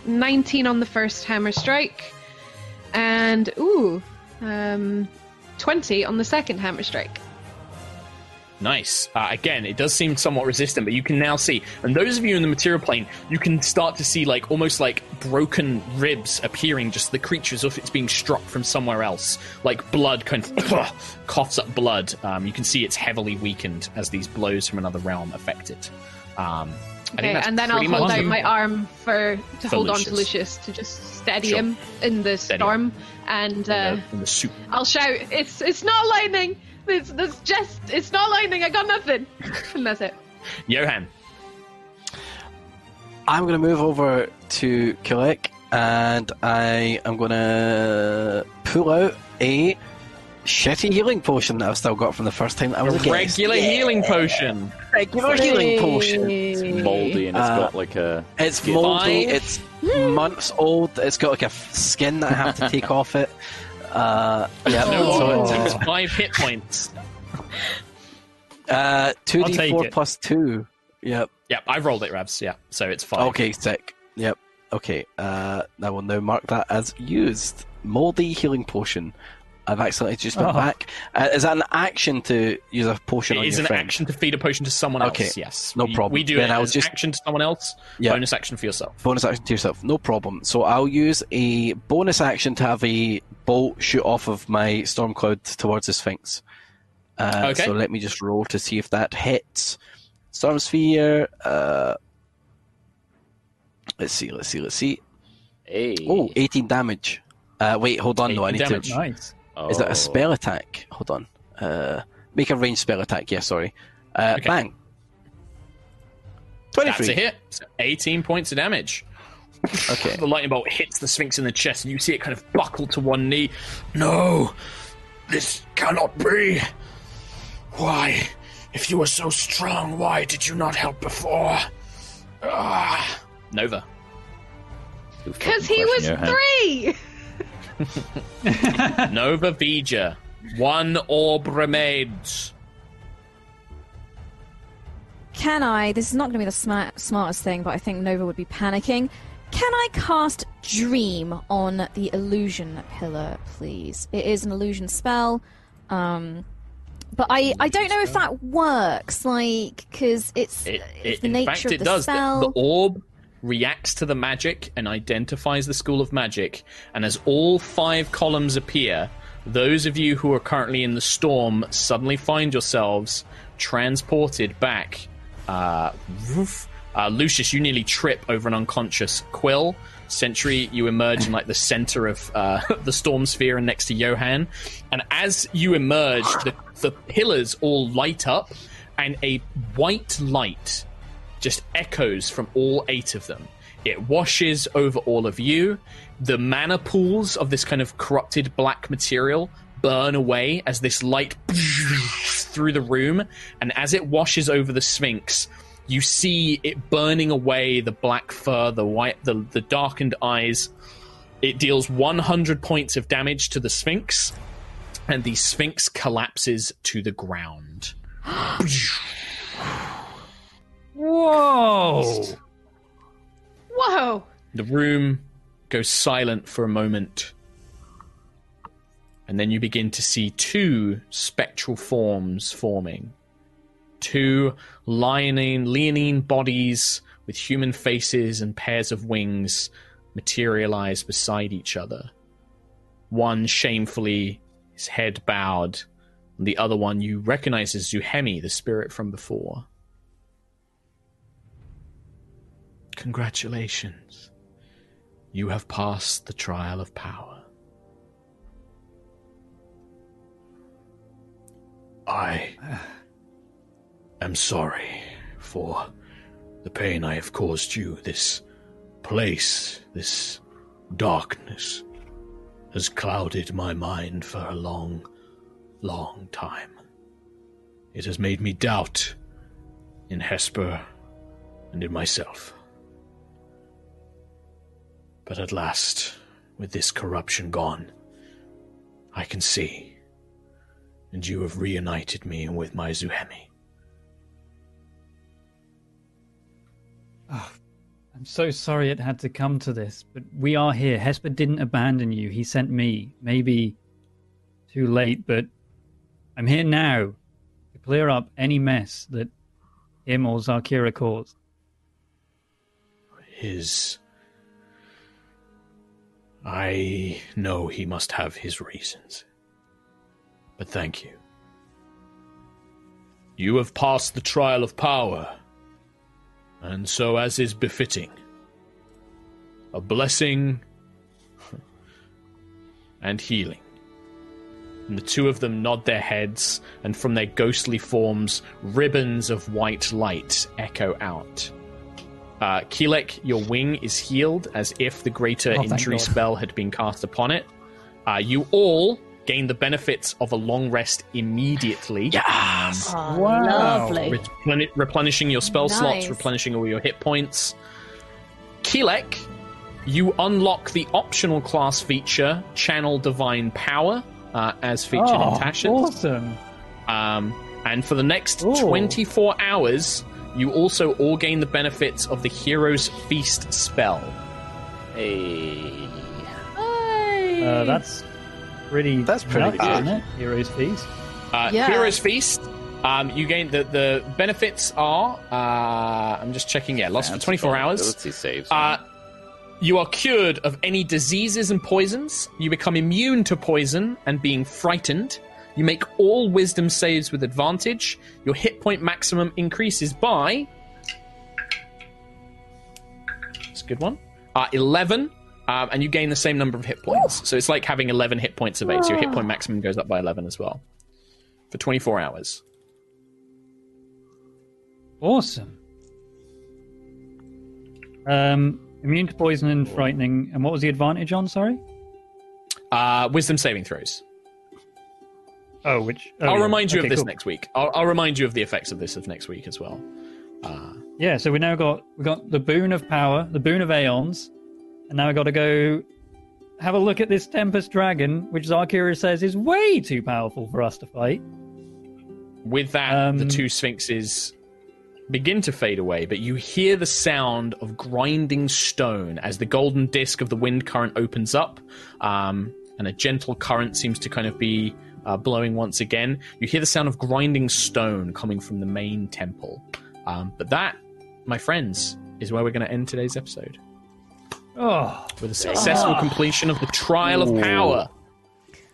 19 on the first hammer strike. And, ooh, um, 20 on the second hammer strike. Nice. Uh, again, it does seem somewhat resistant, but you can now see, and those of you in the material plane, you can start to see like almost like broken ribs appearing, just the creature as if it's being struck from somewhere else, like blood kind of coughs up blood. Um, you can see it's heavily weakened as these blows from another realm affect it. Um, I think Okay, and then I'll hold out my arm for to For hold on to Lucius. Lucius to just steady Sure. him in the Steady storm. And uh, in the, in the soup. I'll shout, "It's it's not lightning! It's, it's just it's not lightning! I got nothing!" and that's it. Johan. I'm going to move over to Keelek and I am going to pull out a shitty healing potion that I've still got from the first time that I was a guest. Regular healing potion. regular healing potion. It's moldy and it's Uh, got like a. It's Five. moldy. It's months old. It's got like a skin that I have to take off it. Uh, yeah, No, so it's five hit points. uh, two I'll d four it. plus two. Yep. Yep, I've rolled it, Ravs. Yeah, so it's five. Okay, sick. Yep. Okay. Uh, I will now mark that as used. Moldy healing potion. I've accidentally just went Oh. back. Uh, is that an action to use a potion It on is an friend? action to feed a potion to someone else. Okay, Yes, no We- problem. We do Then it I as just- action to someone else. Yeah. Bonus action for yourself. Bonus action to yourself, no problem. So I'll use a bonus action to have a bolt shoot off of my storm cloud towards the Sphinx. Uh, Okay. So let me just roll to see if that hits. Storm sphere. Uh, let's see. Let's see. Let's see. Hey. Oh, 18 damage. Uh, wait, hold on. No, I 18 need damage. to. Nice. Is that Oh. a spell attack? Hold on. Uh, make a ranged spell attack. Yeah, sorry. Uh, Okay. Bang. 23. That's a hit. So 18 points of damage. Okay. The lightning bolt hits the Sphinx in the chest, and you see it kind of buckle to one knee. No, this cannot be. Why? If you were so strong, why did you not help before? Ah. Nova. Because he was question, Johan. three. Nova Vija. One orb remains. Can I? This is not going to be the smart, smartest thing, but I think Nova would be panicking. Can I cast Dream on the illusion pillar, please? It is an illusion spell, um, but I, I don't know if that works. Like, because it's, It, it's it, the nature fact, of it the does. The- spell. The, orb reacts to the magic and identifies the school of magic. And as all five columns appear, those of you who are currently in the storm suddenly find yourselves transported back. Uh, uh, Lucius, you nearly trip over an unconscious Quill. Sentry, you emerge in like the center of uh, the storm sphere and next to Johan. And as you emerge, the, the pillars all light up, and a white light just echoes from all eight of them. It washes over all of you. The mana pools of this kind of corrupted black material burn away as this light through the room. And as it washes over the Sphinx, you see it burning away the black fur, the white, the, the darkened eyes. It deals 100 points of damage to the Sphinx, and the Sphinx collapses to the ground. Whoa! Whoa! The room goes silent for a moment. And then you begin to see two spectral forms forming. Two leonine, leonine bodies with human faces and pairs of wings materialize beside each other. One shamefully, his head bowed, and the other one you recognize as Zuhemi, the spirit from before. Congratulations. You have passed the trial of power. I am sorry for the pain I have caused you. This place, this darkness, has clouded my mind for a long, long time. It has made me doubt in Hesper and in myself. But at last, with this corruption gone, I can see. And you have reunited me with my Zuhemi. Ah, I'm so sorry it had to come to this, but we are here. Hesper didn't abandon you. He sent me. Maybe too late, but I'm here now to clear up any mess that him or Zarkira caused. His. I know he must have his reasons. But thank you. You have passed the trial of power, and so, as is befitting, a blessing and healing. And the two of them nod their heads, and from their ghostly forms, ribbons of white light echo out. Uh, Keelek, your wing is healed as if the greater Oh, injury God. spell had been cast upon it. Uh, you all gain the benefits of a long rest immediately. Yes! Oh, Wow. Lovely. Replen- replenishing your spell slots, replenishing all your hit points. Keelek, you unlock the optional class feature, Channel Divine Power, uh, as featured oh, in Tashin. awesome. Um, and for the next Ooh. 24 hours, you also all gain the benefits of the Hero's Feast spell. Hey. Uh, that's pretty. That's pretty nuts, good. isn't it? Heroes Feast. Uh, Yeah. Hero's Feast. Um, you gain the, the benefits are. Uh, I'm just checking. Yeah, lost for 24 hours. Ability saves. Uh, you are cured of any diseases and poisons. You become immune to poison and being frightened. You make all wisdom saves with advantage. Your hit point maximum increases by. It's a good one. Uh, 11. Um, and you gain the same number of hit points. So it's like having 11 hit points of 8. So your hit point maximum goes up by 11 as well. For 24 hours. Awesome. Um, immune to poison and frightening. And what was the advantage on? Sorry. Uh, wisdom saving throws. Oh, which oh, I'll yeah. remind you Okay, of this cool. next week. I'll, I'll remind you of the effects of this of next week as well. Uh, Yeah, so we now got we got the boon of power, the boon of aeons, and now we got to go have a look at this Tempest Dragon, which Zarkira says is way too powerful for us to fight. With that, the Um, two sphinxes begin to fade away, but you hear the sound of grinding stone as the golden disk of the wind current opens up, um, and a gentle current seems to kind of be uh, blowing once again. You hear the sound of grinding stone coming from the main temple. Um, but that, my friends, is where we're going to end today's episode Oh, with a successful completion of the Trial of Power.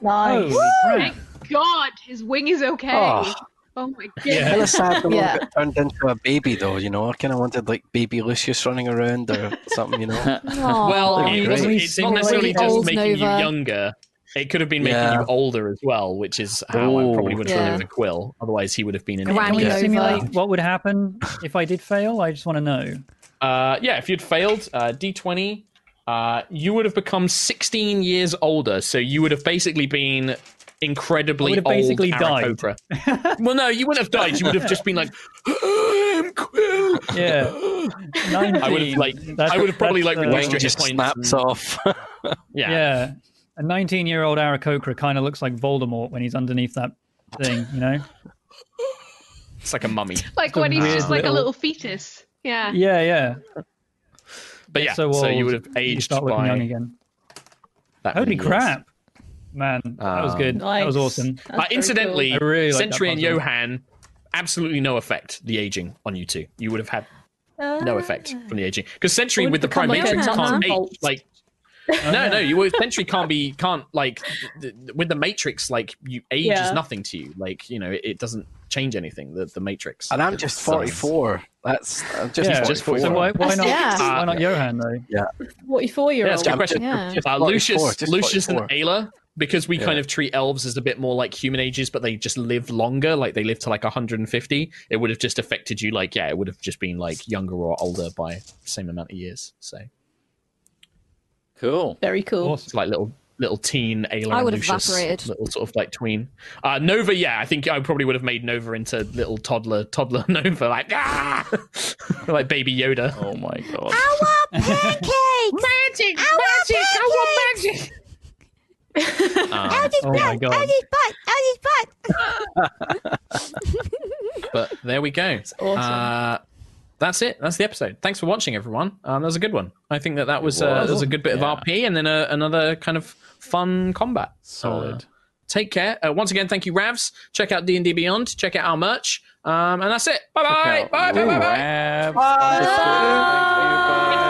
Nice. holy! Thank God, his wing is okay. Oh. Oh, my god. Yeah. Kind of sad the Yeah. one got turned into a baby, though. You know, I kind of wanted like baby Lucius running around or something. You know, Well, Aw. it Great. wasn't, it's not necessarily just old making you younger. It could have been making Yeah. you older as well, which is how I probably Ooh. would have done it Yeah. with a quill. Otherwise, he would have been in. Granny Can we simulate what would happen if I did fail? I just want to know. Uh, yeah, if you'd failed, uh, D20, uh, you would have become 16 years older. So you would have basically been incredibly I would have old basically died. Aarakocra. well, no, you wouldn't have died. You would have just been like, I'm Quill. Yeah. 19. I would have like, That's- I would have probably like that's, reduced your hit just points. snaps off. yeah. Yeah. A 19 year old Aarakocra kind of looks like Voldemort when he's underneath that thing, you know? It's like a mummy. Like a when he's just like a little- little fetus. Yeah. Yeah, yeah. But yeah, so, so, you would have aged start looking by young again. that Holy crap, man! That was Um, good. That was awesome. That's Uh, incidentally, I really like Sentry and puzzle. Johan, absolutely no effect the aging on you two. You would have had cool. no effect from the aging because Sentry Would with the Prime like Matrix nuts can't age. Like no, no, you essentially can't be can't like th- th- with the Matrix. Like you age Yeah. is nothing to you. Like you know, it, it doesn't change anything. The the Matrix. And I'm just um, 44. That's I'm just Yeah, just 44. So why, why not? Yeah. Why not Johan though? Yeah, Forty-four year Yeah, that's a good question. Yeah. Uh, Lucius, Lucius, and 44. Ayla, because we Yeah. kind of treat elves as a bit more like human ages, but they just live longer. Like they live to like 150. It would have just affected you. Like yeah, it would have just been like younger or older by the same amount of years. So Cool. Very cool. Awesome. it's like little little teen Ayla. I would have evaporated. Little sort of like tween. Uh, Nova, yeah, I think I probably would have made Nova into little toddler toddler Nova, like ah, like baby Yoda. Oh my god. I want pancakes. magic, magic, I want magic. Um, Oh my god! but there we go. awesome. Uh, that's it. That's the episode. Thanks for watching, everyone. Um, that was a good one. I think that that was, uh, that was a good bit Yeah. of RP and then uh another kind of fun combat. Solid. Uh, take care. Uh, once again, thank you, Ravs. Check out D and D Beyond. Check out our merch. Um, and that's it. Bye bye. Bye bye. Bye bye. Ravs. Bye.